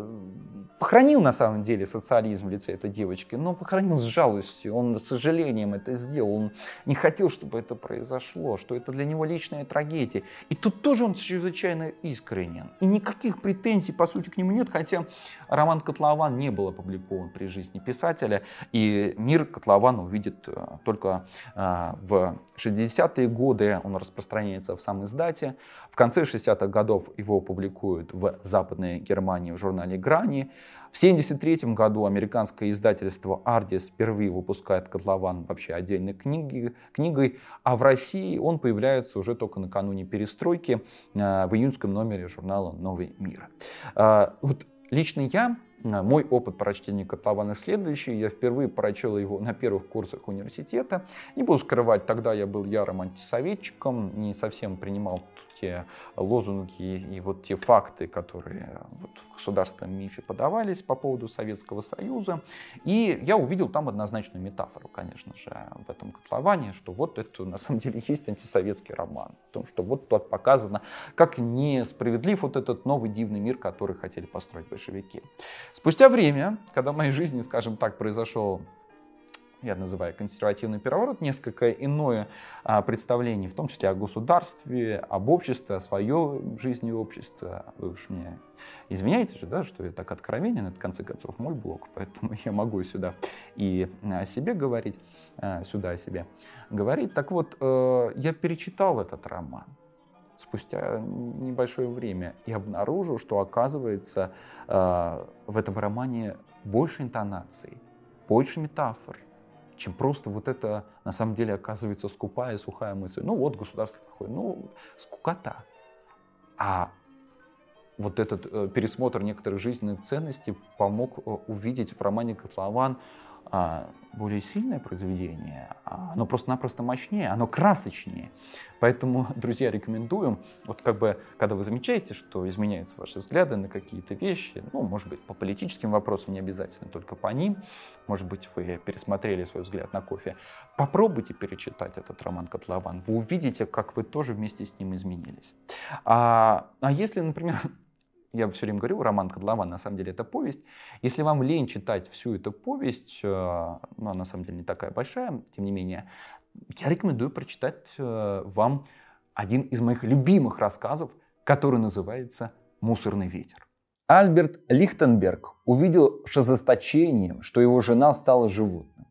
похоронил на самом деле социализм в лице этой девочки, но похоронил с жалостью, он с сожалением это сделал, он не хотел, чтобы это произошло, что это для него личная трагедия. И тут тоже он чрезвычайно искренен. И никаких претензий, по сути, к нему нет, хотя роман «Котлован» не был опубликован при жизни писателя, и мир Котлована увидит э, только э, в 60-е годы, он распространяется в сам издате. В конце 60-х годов его публикуют в Западной Германии в журнале «Грани», в 1973 году американское издательство «Ардис» впервые выпускает «Котлован» вообще отдельной книги, книгой, а в России он появляется уже только накануне перестройки э, в июньском номере журнала «Новый мир». Э, вот лично я Э, мой опыт прочтения Котлована следующий. Я впервые прочел его на первых курсах университета. Не буду скрывать, тогда я был ярым антисоветчиком, не совсем принимал те лозунги и вот те факты, которые вот в государственном мифе подавались по поводу Советского Союза. И я увидел там однозначную метафору, конечно же, в этом котловане, что вот это на самом деле есть антисоветский роман. В том, что вот тут показано, как несправедлив вот этот новый дивный мир, который хотели построить большевики. Спустя время, когда в моей жизни, скажем так, произошел я называю консервативный переворот, несколько иное а, представление, в том числе о государстве, об обществе, о своей жизни общества. Вы уж мне извиняете же, да, что я так откровенен, это в конце концов мой блог, поэтому я могу сюда и о себе говорить, а, сюда о себе говорить. Так вот, э, я перечитал этот роман спустя небольшое время и обнаружил, что оказывается э, в этом романе больше интонаций, больше метафор, чем просто вот это, на самом деле, оказывается скупая, сухая мысль. Ну вот, государство такое, ну, скукота. А вот этот э, пересмотр некоторых жизненных ценностей помог э, увидеть в романе «Котлован» более сильное произведение, а оно просто-напросто мощнее, оно красочнее. Поэтому, друзья, рекомендуем, вот как бы, когда вы замечаете, что изменяются ваши взгляды на какие-то вещи, ну, может быть, по политическим вопросам, не обязательно только по ним, может быть, вы пересмотрели свой взгляд на кофе, попробуйте перечитать этот роман «Котлован», вы увидите, как вы тоже вместе с ним изменились. А, а если, например, я все время говорю, роман Котлован, на самом деле это повесть. Если вам лень читать всю эту повесть, э, ну, она на самом деле не такая большая, тем не менее, я рекомендую прочитать э, вам один из моих любимых рассказов, который называется «Мусорный ветер». Альберт Лихтенберг увидел с ожесточением, что его жена стала животным.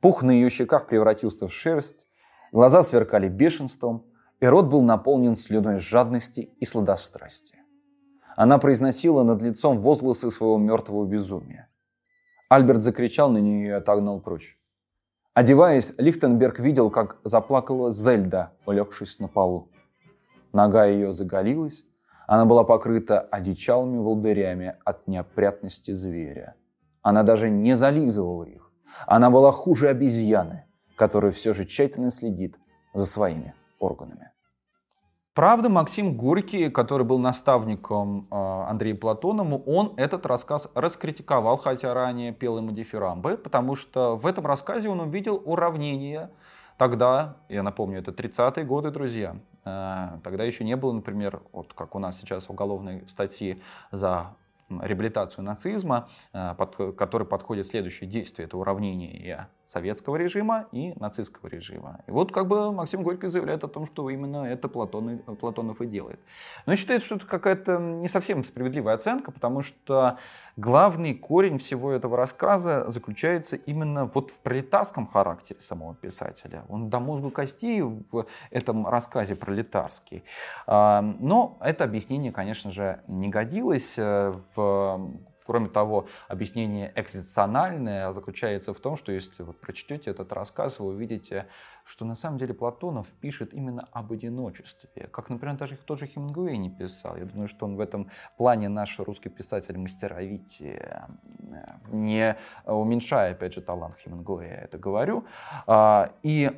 Пух на ее щеках превратился в шерсть, глаза сверкали бешенством, и рот был наполнен слюной жадности и сладострастия. Она произносила над лицом возгласы своего мертвого безумия. Альберт закричал на нее и отогнал прочь. Одеваясь, Лихтенберг видел, как заплакала Зельда, улегшись на полу. Нога ее заголилась, она была покрыта одичалыми волдырями от неопрятности зверя. Она даже не зализывала их. Она была хуже обезьяны, которая все же тщательно следит за своими органами. Правда, Максим Горький, который был наставником э, Андрея Платоному, он этот рассказ раскритиковал, хотя ранее пел ему дифирамбы, потому что в этом рассказе он увидел уравнение. Тогда, я напомню, это 30-е годы, друзья, э, тогда еще не было, например, вот как у нас сейчас уголовной статьи за реабилитацию нацизма, э, под, который подходит следующее действие, это уравнение советского режима и нацистского режима. И вот как бы Максим Горький заявляет о том, что именно это Платон, Платонов и делает. Но я считаю, что это какая-то не совсем справедливая оценка, потому что главный корень всего этого рассказа заключается именно вот в пролетарском характере самого писателя. Он до мозга костей в этом рассказе пролетарский. А, но это объяснение, конечно же, не годилось э, в Кроме того, объяснение экзистенциальное заключается в том, что если вы прочтете этот рассказ, вы увидите, что на самом деле Платонов пишет именно об одиночестве. Как, например, даже тот же Хемингуэй не писал. Я думаю, что он в этом плане наш русский писатель мастеровитие, не уменьшая, опять же, талант Хемингуэя, это говорю. А, и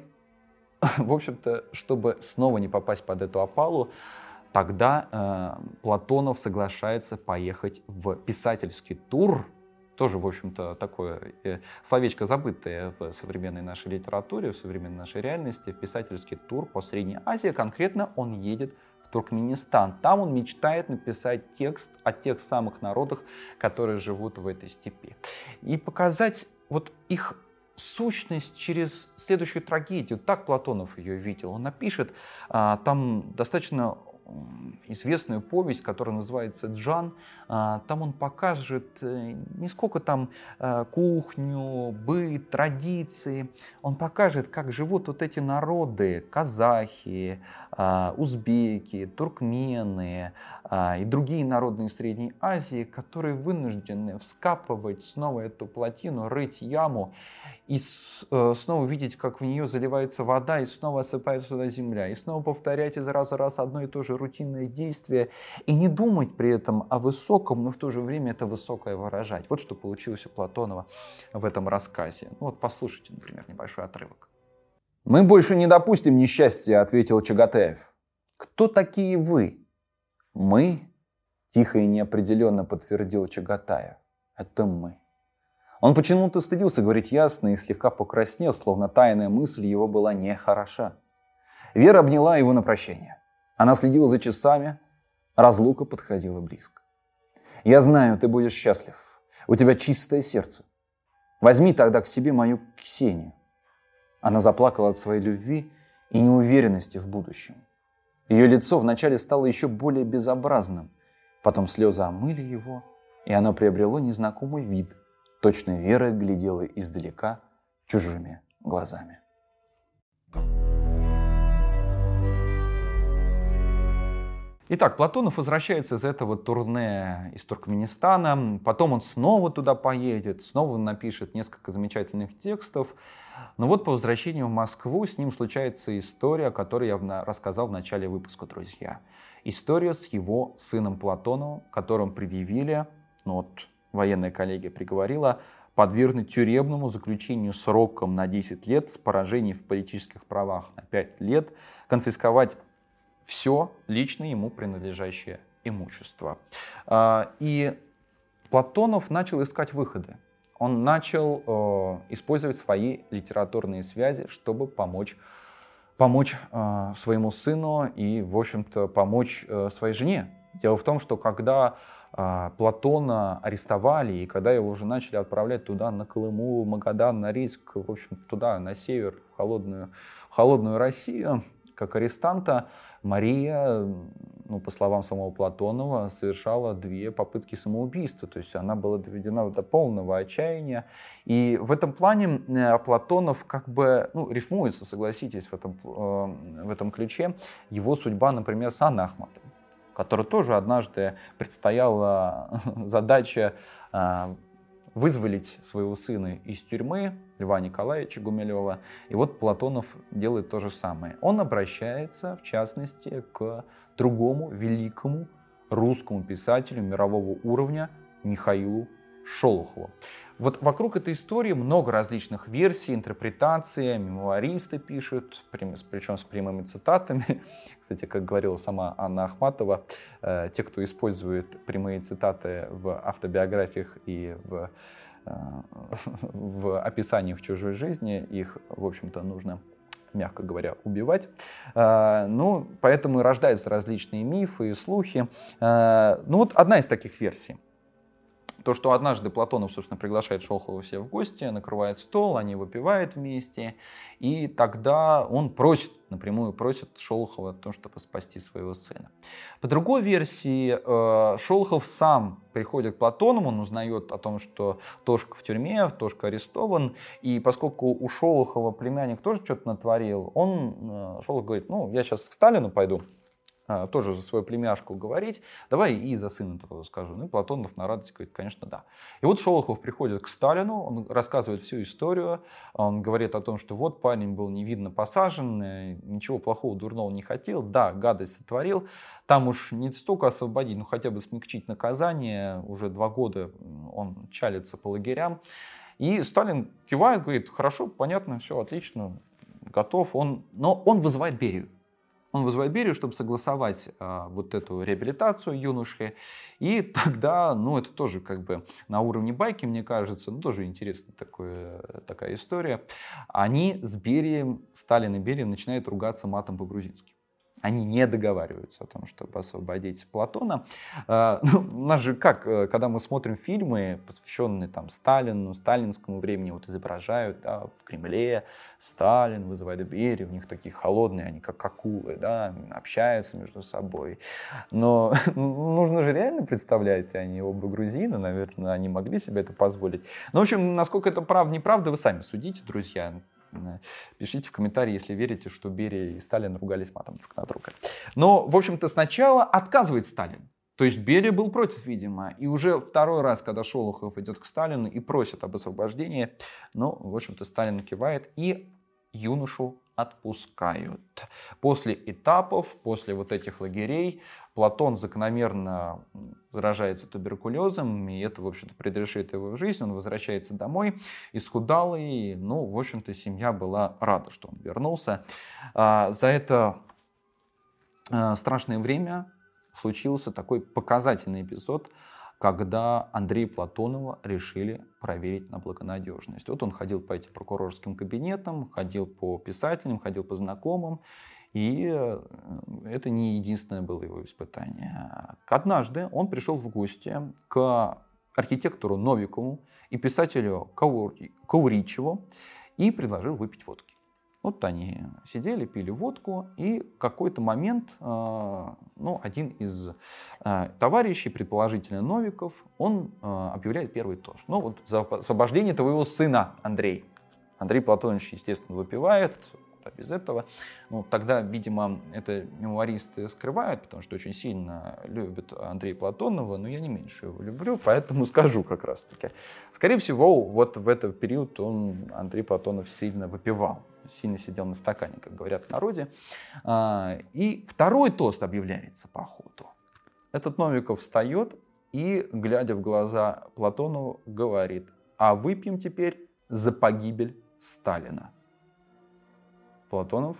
в общем-то, чтобы снова не попасть под эту опалу, тогда э, Платонов соглашается поехать в писательский тур, тоже, в общем-то, такое э, словечко забытое в современной нашей литературе, в современной нашей реальности, в писательский тур по Средней Азии. Конкретно он едет в Туркменистан. Там он мечтает написать текст о тех самых народах, которые живут в этой степи. И показать вот их сущность через следующую трагедию. Так Платонов ее видел. Он напишет а, там достаточно известную повесть, которая называется «Джан». А, там он покажет э, не сколько там э, кухню, быт, традиции. Он покажет, как живут вот эти народы, казахи, а, узбеки, туркмены и другие народы Средней Азии, которые вынуждены вскапывать снова эту плотину, рыть яму и э, снова видеть, как в нее заливается вода, и снова осыпается туда земля, и снова повторять из раза в раз одно и то же рутинное действие, и не думать при этом о высоком, но в то же время это высокое выражать. Вот что получилось у Платонова в этом рассказе. Ну вот послушайте, например, небольшой отрывок. «Мы больше не допустим несчастья», — ответил Чагатаев. «Кто такие вы?» «Мы?» — тихо и неопределенно подтвердил Чагатаев. «Это мы». Он почему-то стыдился говорить ясно и слегка покраснел, словно тайная мысль его была нехороша. Вера обняла его на прощение. Она следила за часами, разлука подходила близко. «Я знаю, ты будешь счастлив. У тебя чистое сердце. Возьми тогда к себе мою Ксению». Она заплакала от своей любви и неуверенности в будущем. Ее лицо вначале стало еще более безобразным, потом слезы омыли его, и оно приобрело незнакомый вид – Точно Вера глядела издалека чужими глазами. Итак, Платонов возвращается из этого турне из Туркменистана, потом он снова туда поедет, снова напишет несколько замечательных текстов. Но вот по возвращению в Москву с ним случается история, которую я рассказал в начале выпуска, друзья. История с его сыном Платоновым, которому предъявили, ну вот военная коллегия приговорила подвергнуть тюремному заключению сроком на 10 лет с поражением в политических правах на 5 лет, конфисковать все личное ему принадлежащее имущество. А, и Платонов начал искать выходы. Он начал э, использовать свои литературные связи, чтобы помочь помочь э, своему сыну и, в общем-то, помочь э, своей жене. Дело в том, что когда а, Платона арестовали, и когда его уже начали отправлять туда, на Колыму, Магадан, на Риск, в общем, туда, на север, в холодную, в холодную Россию, как арестанта, Мария, ну, по словам самого Платонова, совершала две попытки самоубийства. То есть она была доведена до полного отчаяния. И в этом плане э, Платонов как бы ну, рифмуется, согласитесь, в этом, э, в этом ключе. Его судьба, например, с Анной Ахматовой которой тоже однажды предстояла задача а, вызволить своего сына из тюрьмы, Льва Николаевича Гумилева. И вот Платонов делает то же самое. Он обращается, в частности, к другому великому русскому писателю мирового уровня Михаилу Шолохову. Вот вокруг этой истории много различных версий, интерпретаций, мемуаристы пишут, причем с прямыми цитатами. Кстати, как говорила сама Анна Ахматова, э, те, кто использует прямые цитаты в автобиографиях и в, в описаниях чужой жизни, их, в общем-то, нужно мягко говоря, убивать. Э, ну, поэтому и рождаются различные мифы и слухи. Ну, вот одна из таких версий. То, что однажды Платонов, собственно, приглашает Шолохова все в гости, накрывает стол, они выпивают вместе, и тогда он просит, напрямую просит Шолохова о том, чтобы спасти своего сына. По другой версии, э, Шолохов сам приходит к Платонову, он узнает о том, что Тошка в тюрьме, Тошка арестован, и поскольку у Шолохова племянник тоже что-то натворил, он, э, Шолохов говорит, ну, я сейчас к Сталину пойду, тоже за свою племяшку говорить, давай и за сына твоего скажу. Ну и Платонов на радость говорит, конечно, да. И вот Шолохов приходит к Сталину, он рассказывает всю историю, он говорит о том, что вот парень был невидно посажен, ничего плохого, дурного не хотел, да, гадость сотворил, там уж не столько освободить, но хотя бы смягчить наказание, уже два года он чалится по лагерям. И Сталин кивает, говорит, хорошо, понятно, все отлично, готов, он, но он вызывает Берию. Он вызывает Берию, чтобы согласовать а, вот эту реабилитацию юноши. И тогда, ну, это тоже как бы на уровне байки, мне кажется, ну, тоже интересная такое, такая история. Они с Берием, Сталин и Берия начинают ругаться матом по-грузински они не договариваются о том, чтобы освободить Платона. А, ну, у нас же как, э, когда мы смотрим фильмы, посвященные там Сталину, сталинскому времени, вот изображают да, в Кремле Сталин вызывает Берию, у них такие холодные, они как акулы, да, общаются между собой. Но нужно же реально представлять, они оба грузины, наверное, они могли себе это позволить. Ну, в общем, насколько это правда, неправда, вы сами судите, друзья. Пишите в комментарии, если верите, что Берия и Сталин ругались матом друг на друга. Но, в общем-то, сначала отказывает Сталин. То есть Берия был против, видимо. И уже второй раз, когда Шолохов идет к Сталину и просит об освобождении, ну, в общем-то, Сталин кивает и юношу отпускают. После этапов, после вот этих лагерей, Платон закономерно заражается туберкулезом, и это, в общем-то, предрешит его жизнь. Он возвращается домой, исхудалый. Ну, в общем-то, семья была рада, что он вернулся. А, за это а, страшное время случился такой показательный эпизод – когда Андрея Платонова решили проверить на благонадежность. Вот он ходил по этим прокурорским кабинетам, ходил по писателям, ходил по знакомым, и э, это не единственное было его испытание. Однажды он пришел в гости к архитектору Новикову и писателю Кауричеву и предложил выпить водки. Вот они сидели, пили водку, и какой-то момент а, ну, один из а, товарищей, предположительно Новиков, он а, объявляет первый тост. Ну вот за освобождение твоего сына, Андрей. Андрей Платонович, естественно, выпивает, а без этого. Ну, тогда, видимо, это мемуаристы скрывают, потому что очень сильно любят Андрея Платонова, но я не меньше его люблю, поэтому скажу как раз-таки. Скорее всего, вот в этот период он, Андрей Платонов, сильно выпивал сильно сидел на стакане, как говорят в народе. А, и второй тост объявляется по ходу. Этот Новиков встает и, глядя в глаза Платонову, говорит, а выпьем теперь за погибель Сталина. Платонов,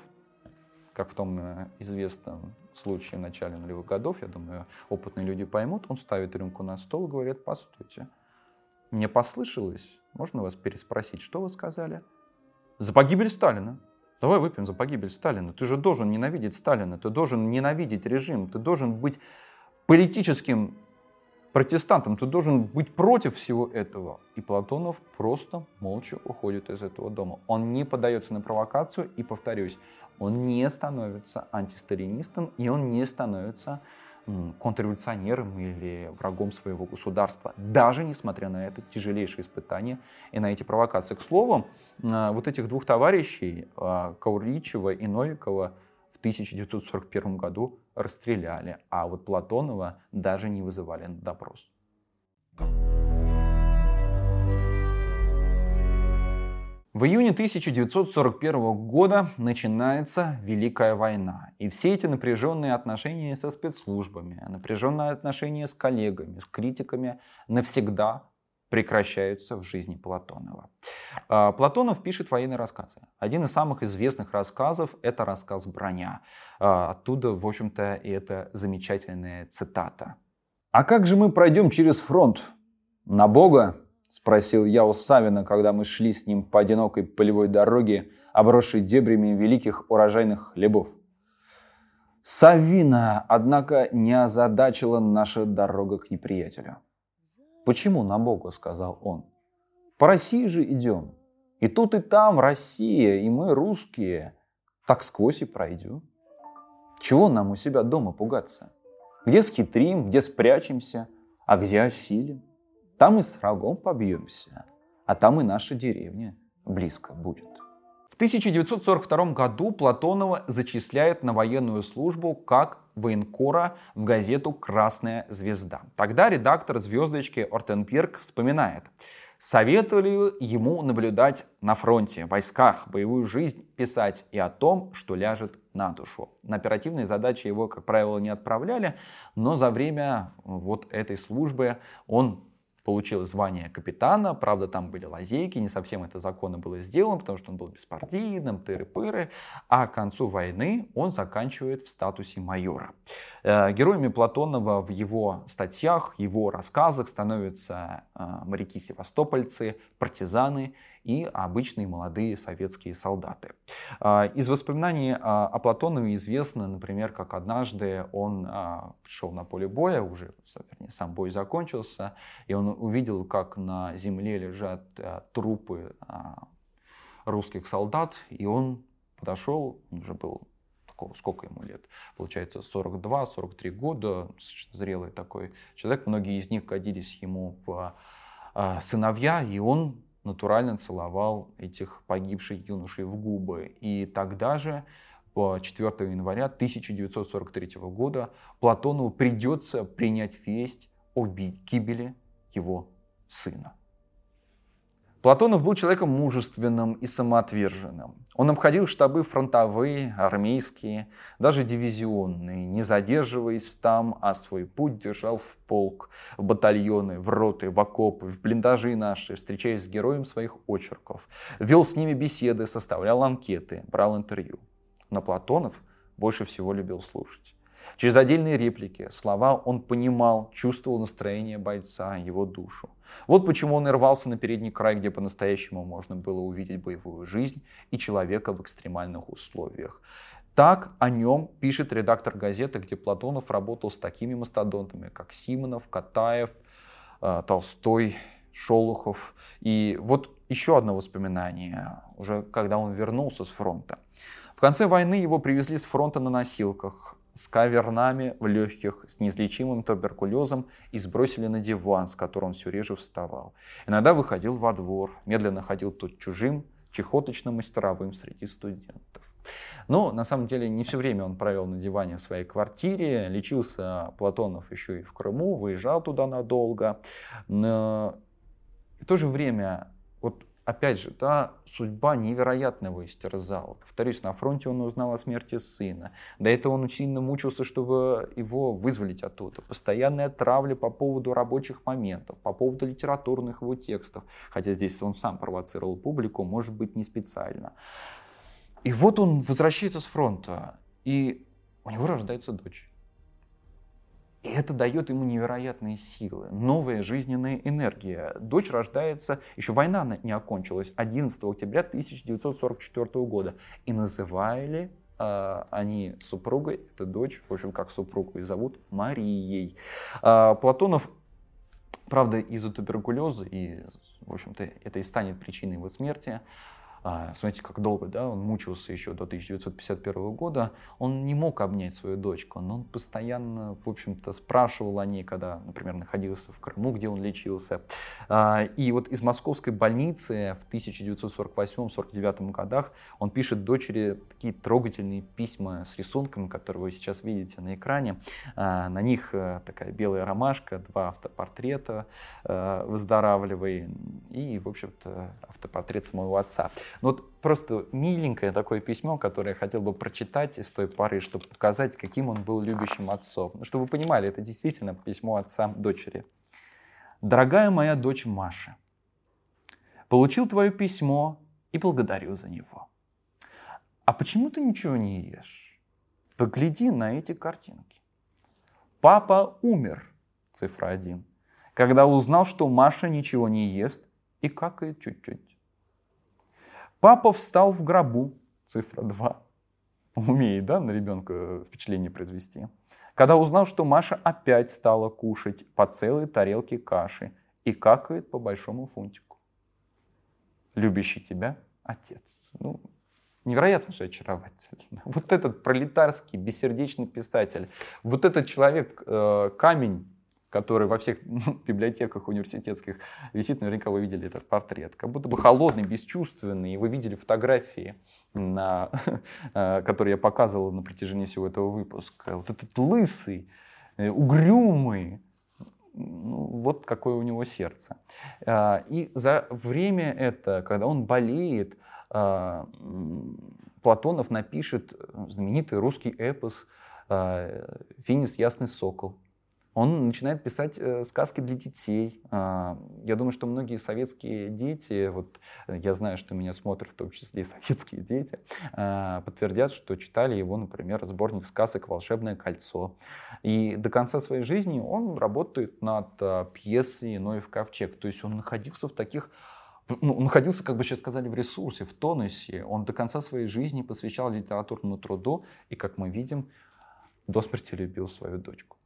как в том известном случае в начале нулевых годов, я думаю, опытные люди поймут, он ставит рюмку на стол и говорит, постойте, мне послышалось, можно вас переспросить, что вы сказали? За погибель Сталина. Давай выпьем за погибель Сталина. Ты же должен ненавидеть Сталина, ты должен ненавидеть режим, ты должен быть политическим протестантом, ты должен быть против всего этого. И Платонов просто молча уходит из этого дома. Он не поддается на провокацию, и повторюсь, он не становится антисталинистом, и он не становится контрреволюционером или врагом своего государства, даже несмотря на это тяжелейшее испытание и на эти провокации. К слову, а, вот этих двух товарищей, а, Кауричева и Новикова, в 1941 году расстреляли, а вот Платонова даже не вызывали на допрос. В июне 1941 года начинается Великая война. И все эти напряженные отношения со спецслужбами, напряженные отношения с коллегами, с критиками навсегда прекращаются в жизни Платонова. А, Платонов пишет военные рассказы. Один из самых известных рассказов – это рассказ «Броня». А, оттуда, в общем-то, и эта замечательная цитата. «А как же мы пройдем через фронт? На Бога?» – спросил я у Савина, когда мы шли с ним по одинокой полевой дороге, обросшей дебрями великих урожайных хлебов. Савина, однако, не озадачила наша дорога к неприятелю. «Почему на Бога?» – сказал он. «По России же идем. И тут и там Россия, и мы русские. Так сквозь и пройдем. Чего нам у себя дома пугаться? Где схитрим, где спрячемся, а где осилим? Там и с врагом побьемся, а там и наша деревня близко будет». В 1942 году Платонова зачисляют на военную службу как военкора в газету «Красная звезда». Тогда редактор «Звездочки» Ортенберг вспоминает, советовали ему наблюдать на фронте, в войсках, боевую жизнь писать и о том, что ляжет на душу. На оперативные задачи его, как правило, не отправляли, но за время вот этой службы он получил звание капитана, правда, там были лазейки, не совсем это законно было сделано, потому что он был беспартийным, тыры-пыры, а к концу войны он заканчивает в статусе майора. Э, героями Платонова в его статьях, его рассказах становятся э, моряки-севастопольцы, партизаны и обычные молодые советские солдаты. А, из воспоминаний о Платонове известно, например, как однажды он а, пришел на поле боя, уже вернее, сам бой закончился, и он увидел, как на земле лежат а, трупы русских солдат, и он подошел, он уже был сколько ему лет? Получается 42-43 года, зрелый такой человек. Многие из них годились ему в сыновья, и он натурально целовал этих погибших юношей в губы. И тогда же, 4 января 1943 года, Платонову придется принять весть о гибели его сына. Платонов был человеком мужественным и самоотверженным. Он обходил штабы фронтовые, армейские, даже дивизионные, не задерживаясь там, а свой путь держал в полк, в батальоны, в роты, в окопы, в блиндажи наши, встречаясь с героем своих очерков. Вел с ними беседы, составлял анкеты, брал интервью. Но Платонов больше всего любил слушать. Через отдельные реплики, слова он понимал, чувствовал настроение бойца, его душу. Вот почему он и рвался на передний край, где по-настоящему можно было увидеть боевую жизнь и человека в экстремальных условиях. Так о нем пишет редактор газеты, где Платонов работал с такими мастодонтами, как Симонов, Катаев, э, Толстой, Шолохов. И вот еще одно воспоминание, уже когда он вернулся с фронта. В конце войны его привезли с фронта на носилках с кавернами в легких, с неизлечимым туберкулезом и сбросили на диван, с которого он все реже вставал. Иногда выходил во двор, медленно ходил тут чужим, чехоточным мастеровым среди студентов. Но на самом деле не все время он провел на диване в своей квартире. Лечился Платонов еще и в Крыму, выезжал туда надолго. Но в то же время опять же, та судьба невероятно его истерзала. Повторюсь, на фронте он узнал о смерти сына. До этого он сильно мучился, чтобы его вызволить оттуда. Постоянная травля по поводу рабочих моментов, по поводу литературных его текстов. Хотя здесь он сам провоцировал публику, может быть, не специально. И вот он возвращается с фронта, и у него рождается дочь. Это дает ему невероятные силы, новая жизненная энергия. Дочь рождается, еще война не окончилась, 11 октября 1944 года. И называли э, они супругой, это дочь, в общем, как супругу и зовут, Марией. Э, Платонов, правда, из-за туберкулеза, и, в общем-то, это и станет причиной его смерти, смотрите, как долго да, он мучился еще до 1951 года, он не мог обнять свою дочку, но он постоянно, в общем-то, спрашивал о ней, когда, например, находился в Крыму, где он лечился. А, и вот из московской больницы в 1948-49 годах он пишет дочери такие трогательные письма с рисунками, которые вы сейчас видите на экране. А, на них э, такая белая ромашка, два автопортрета э, «Выздоравливай» и, в общем-то, автопортрет самого отца. Ну вот просто миленькое такое письмо, которое я хотел бы прочитать из той поры, чтобы показать, каким он был любящим отцом. Ну, чтобы вы понимали, это действительно письмо отца дочери. «Дорогая моя дочь Маша, получил твое письмо и благодарю за него. А почему ты ничего не ешь? Погляди на эти картинки. Папа умер, цифра один, когда узнал, что Маша ничего не ест и какает чуть-чуть. Папа встал в гробу, цифра 2. Умеет, да, на ребенка впечатление произвести. Когда узнал, что Маша опять стала кушать по целой тарелке каши и какает по большому фунтику. Любящий тебя отец. Ну, невероятно же очаровательно. Вот этот пролетарский, бессердечный писатель, вот этот человек, э, камень, который во всех библиотеках университетских висит, наверняка вы видели этот портрет. Как будто бы холодный, бесчувственный. И вы видели фотографии, на, э, которые я показывал на протяжении всего этого выпуска. Вот этот лысый, э, угрюмый, ну, вот какое у него сердце. Э, и за время это, когда он болеет, Платонов напишет знаменитый русский эпос «Финис Ясный Сокол», он начинает писать э, сказки для детей. Э, я думаю, что многие советские дети, вот э, я знаю, что меня смотрят в том числе и советские дети, э, подтвердят, что читали его, например, сборник сказок «Волшебное кольцо». И до конца своей жизни он работает над э, пьесой «Ноев ковчег». То есть он находился в таких ну, находился, как бы сейчас сказали, в ресурсе, в тонусе. Он до конца своей жизни посвящал литературному труду и, как мы видим, до смерти любил свою дочку.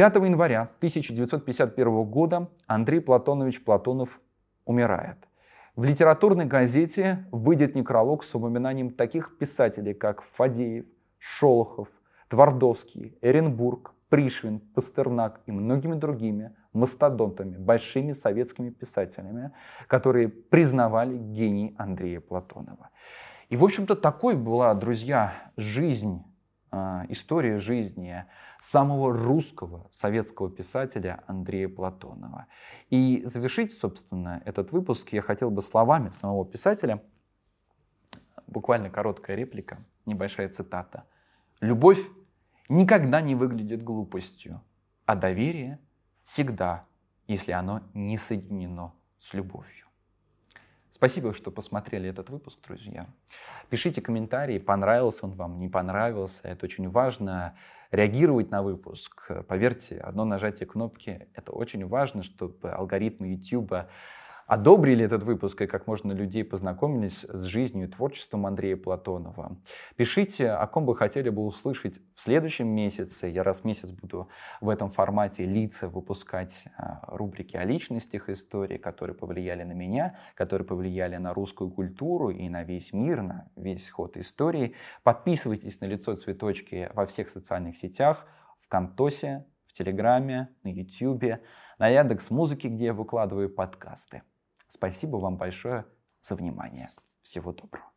5 января 1951 года Андрей Платонович Платонов умирает. В литературной газете выйдет некролог с упоминанием таких писателей, как Фадеев, Шолохов, Твардовский, Эренбург, Пришвин, Пастернак и многими другими мастодонтами, большими советскими писателями, которые признавали гений Андрея Платонова. И, в общем-то, такой была, друзья, жизнь, история жизни самого русского советского писателя Андрея Платонова. И завершить, собственно, этот выпуск я хотел бы словами самого писателя. Буквально короткая реплика, небольшая цитата. «Любовь никогда не выглядит глупостью, а доверие всегда, если оно не соединено с любовью». Спасибо, что посмотрели этот выпуск, друзья. Пишите комментарии, понравился он вам, не понравился. Это очень важно реагировать на выпуск. Поверьте, одно нажатие кнопки — это очень важно, чтобы алгоритмы YouTube одобрили этот выпуск и как можно людей познакомились с жизнью и творчеством Андрея Платонова. Пишите, о ком бы хотели бы услышать в следующем месяце. Я раз в месяц буду в этом формате лица выпускать а, рубрики о личностях истории, которые повлияли на меня, которые повлияли на русскую культуру и на весь мир, на весь ход истории. Подписывайтесь на лицо цветочки во всех социальных сетях, в Кантосе, в Телеграме, на Ютьюбе, на Яндекс Музыке, где я выкладываю подкасты. Спасибо вам большое за внимание. Всего доброго.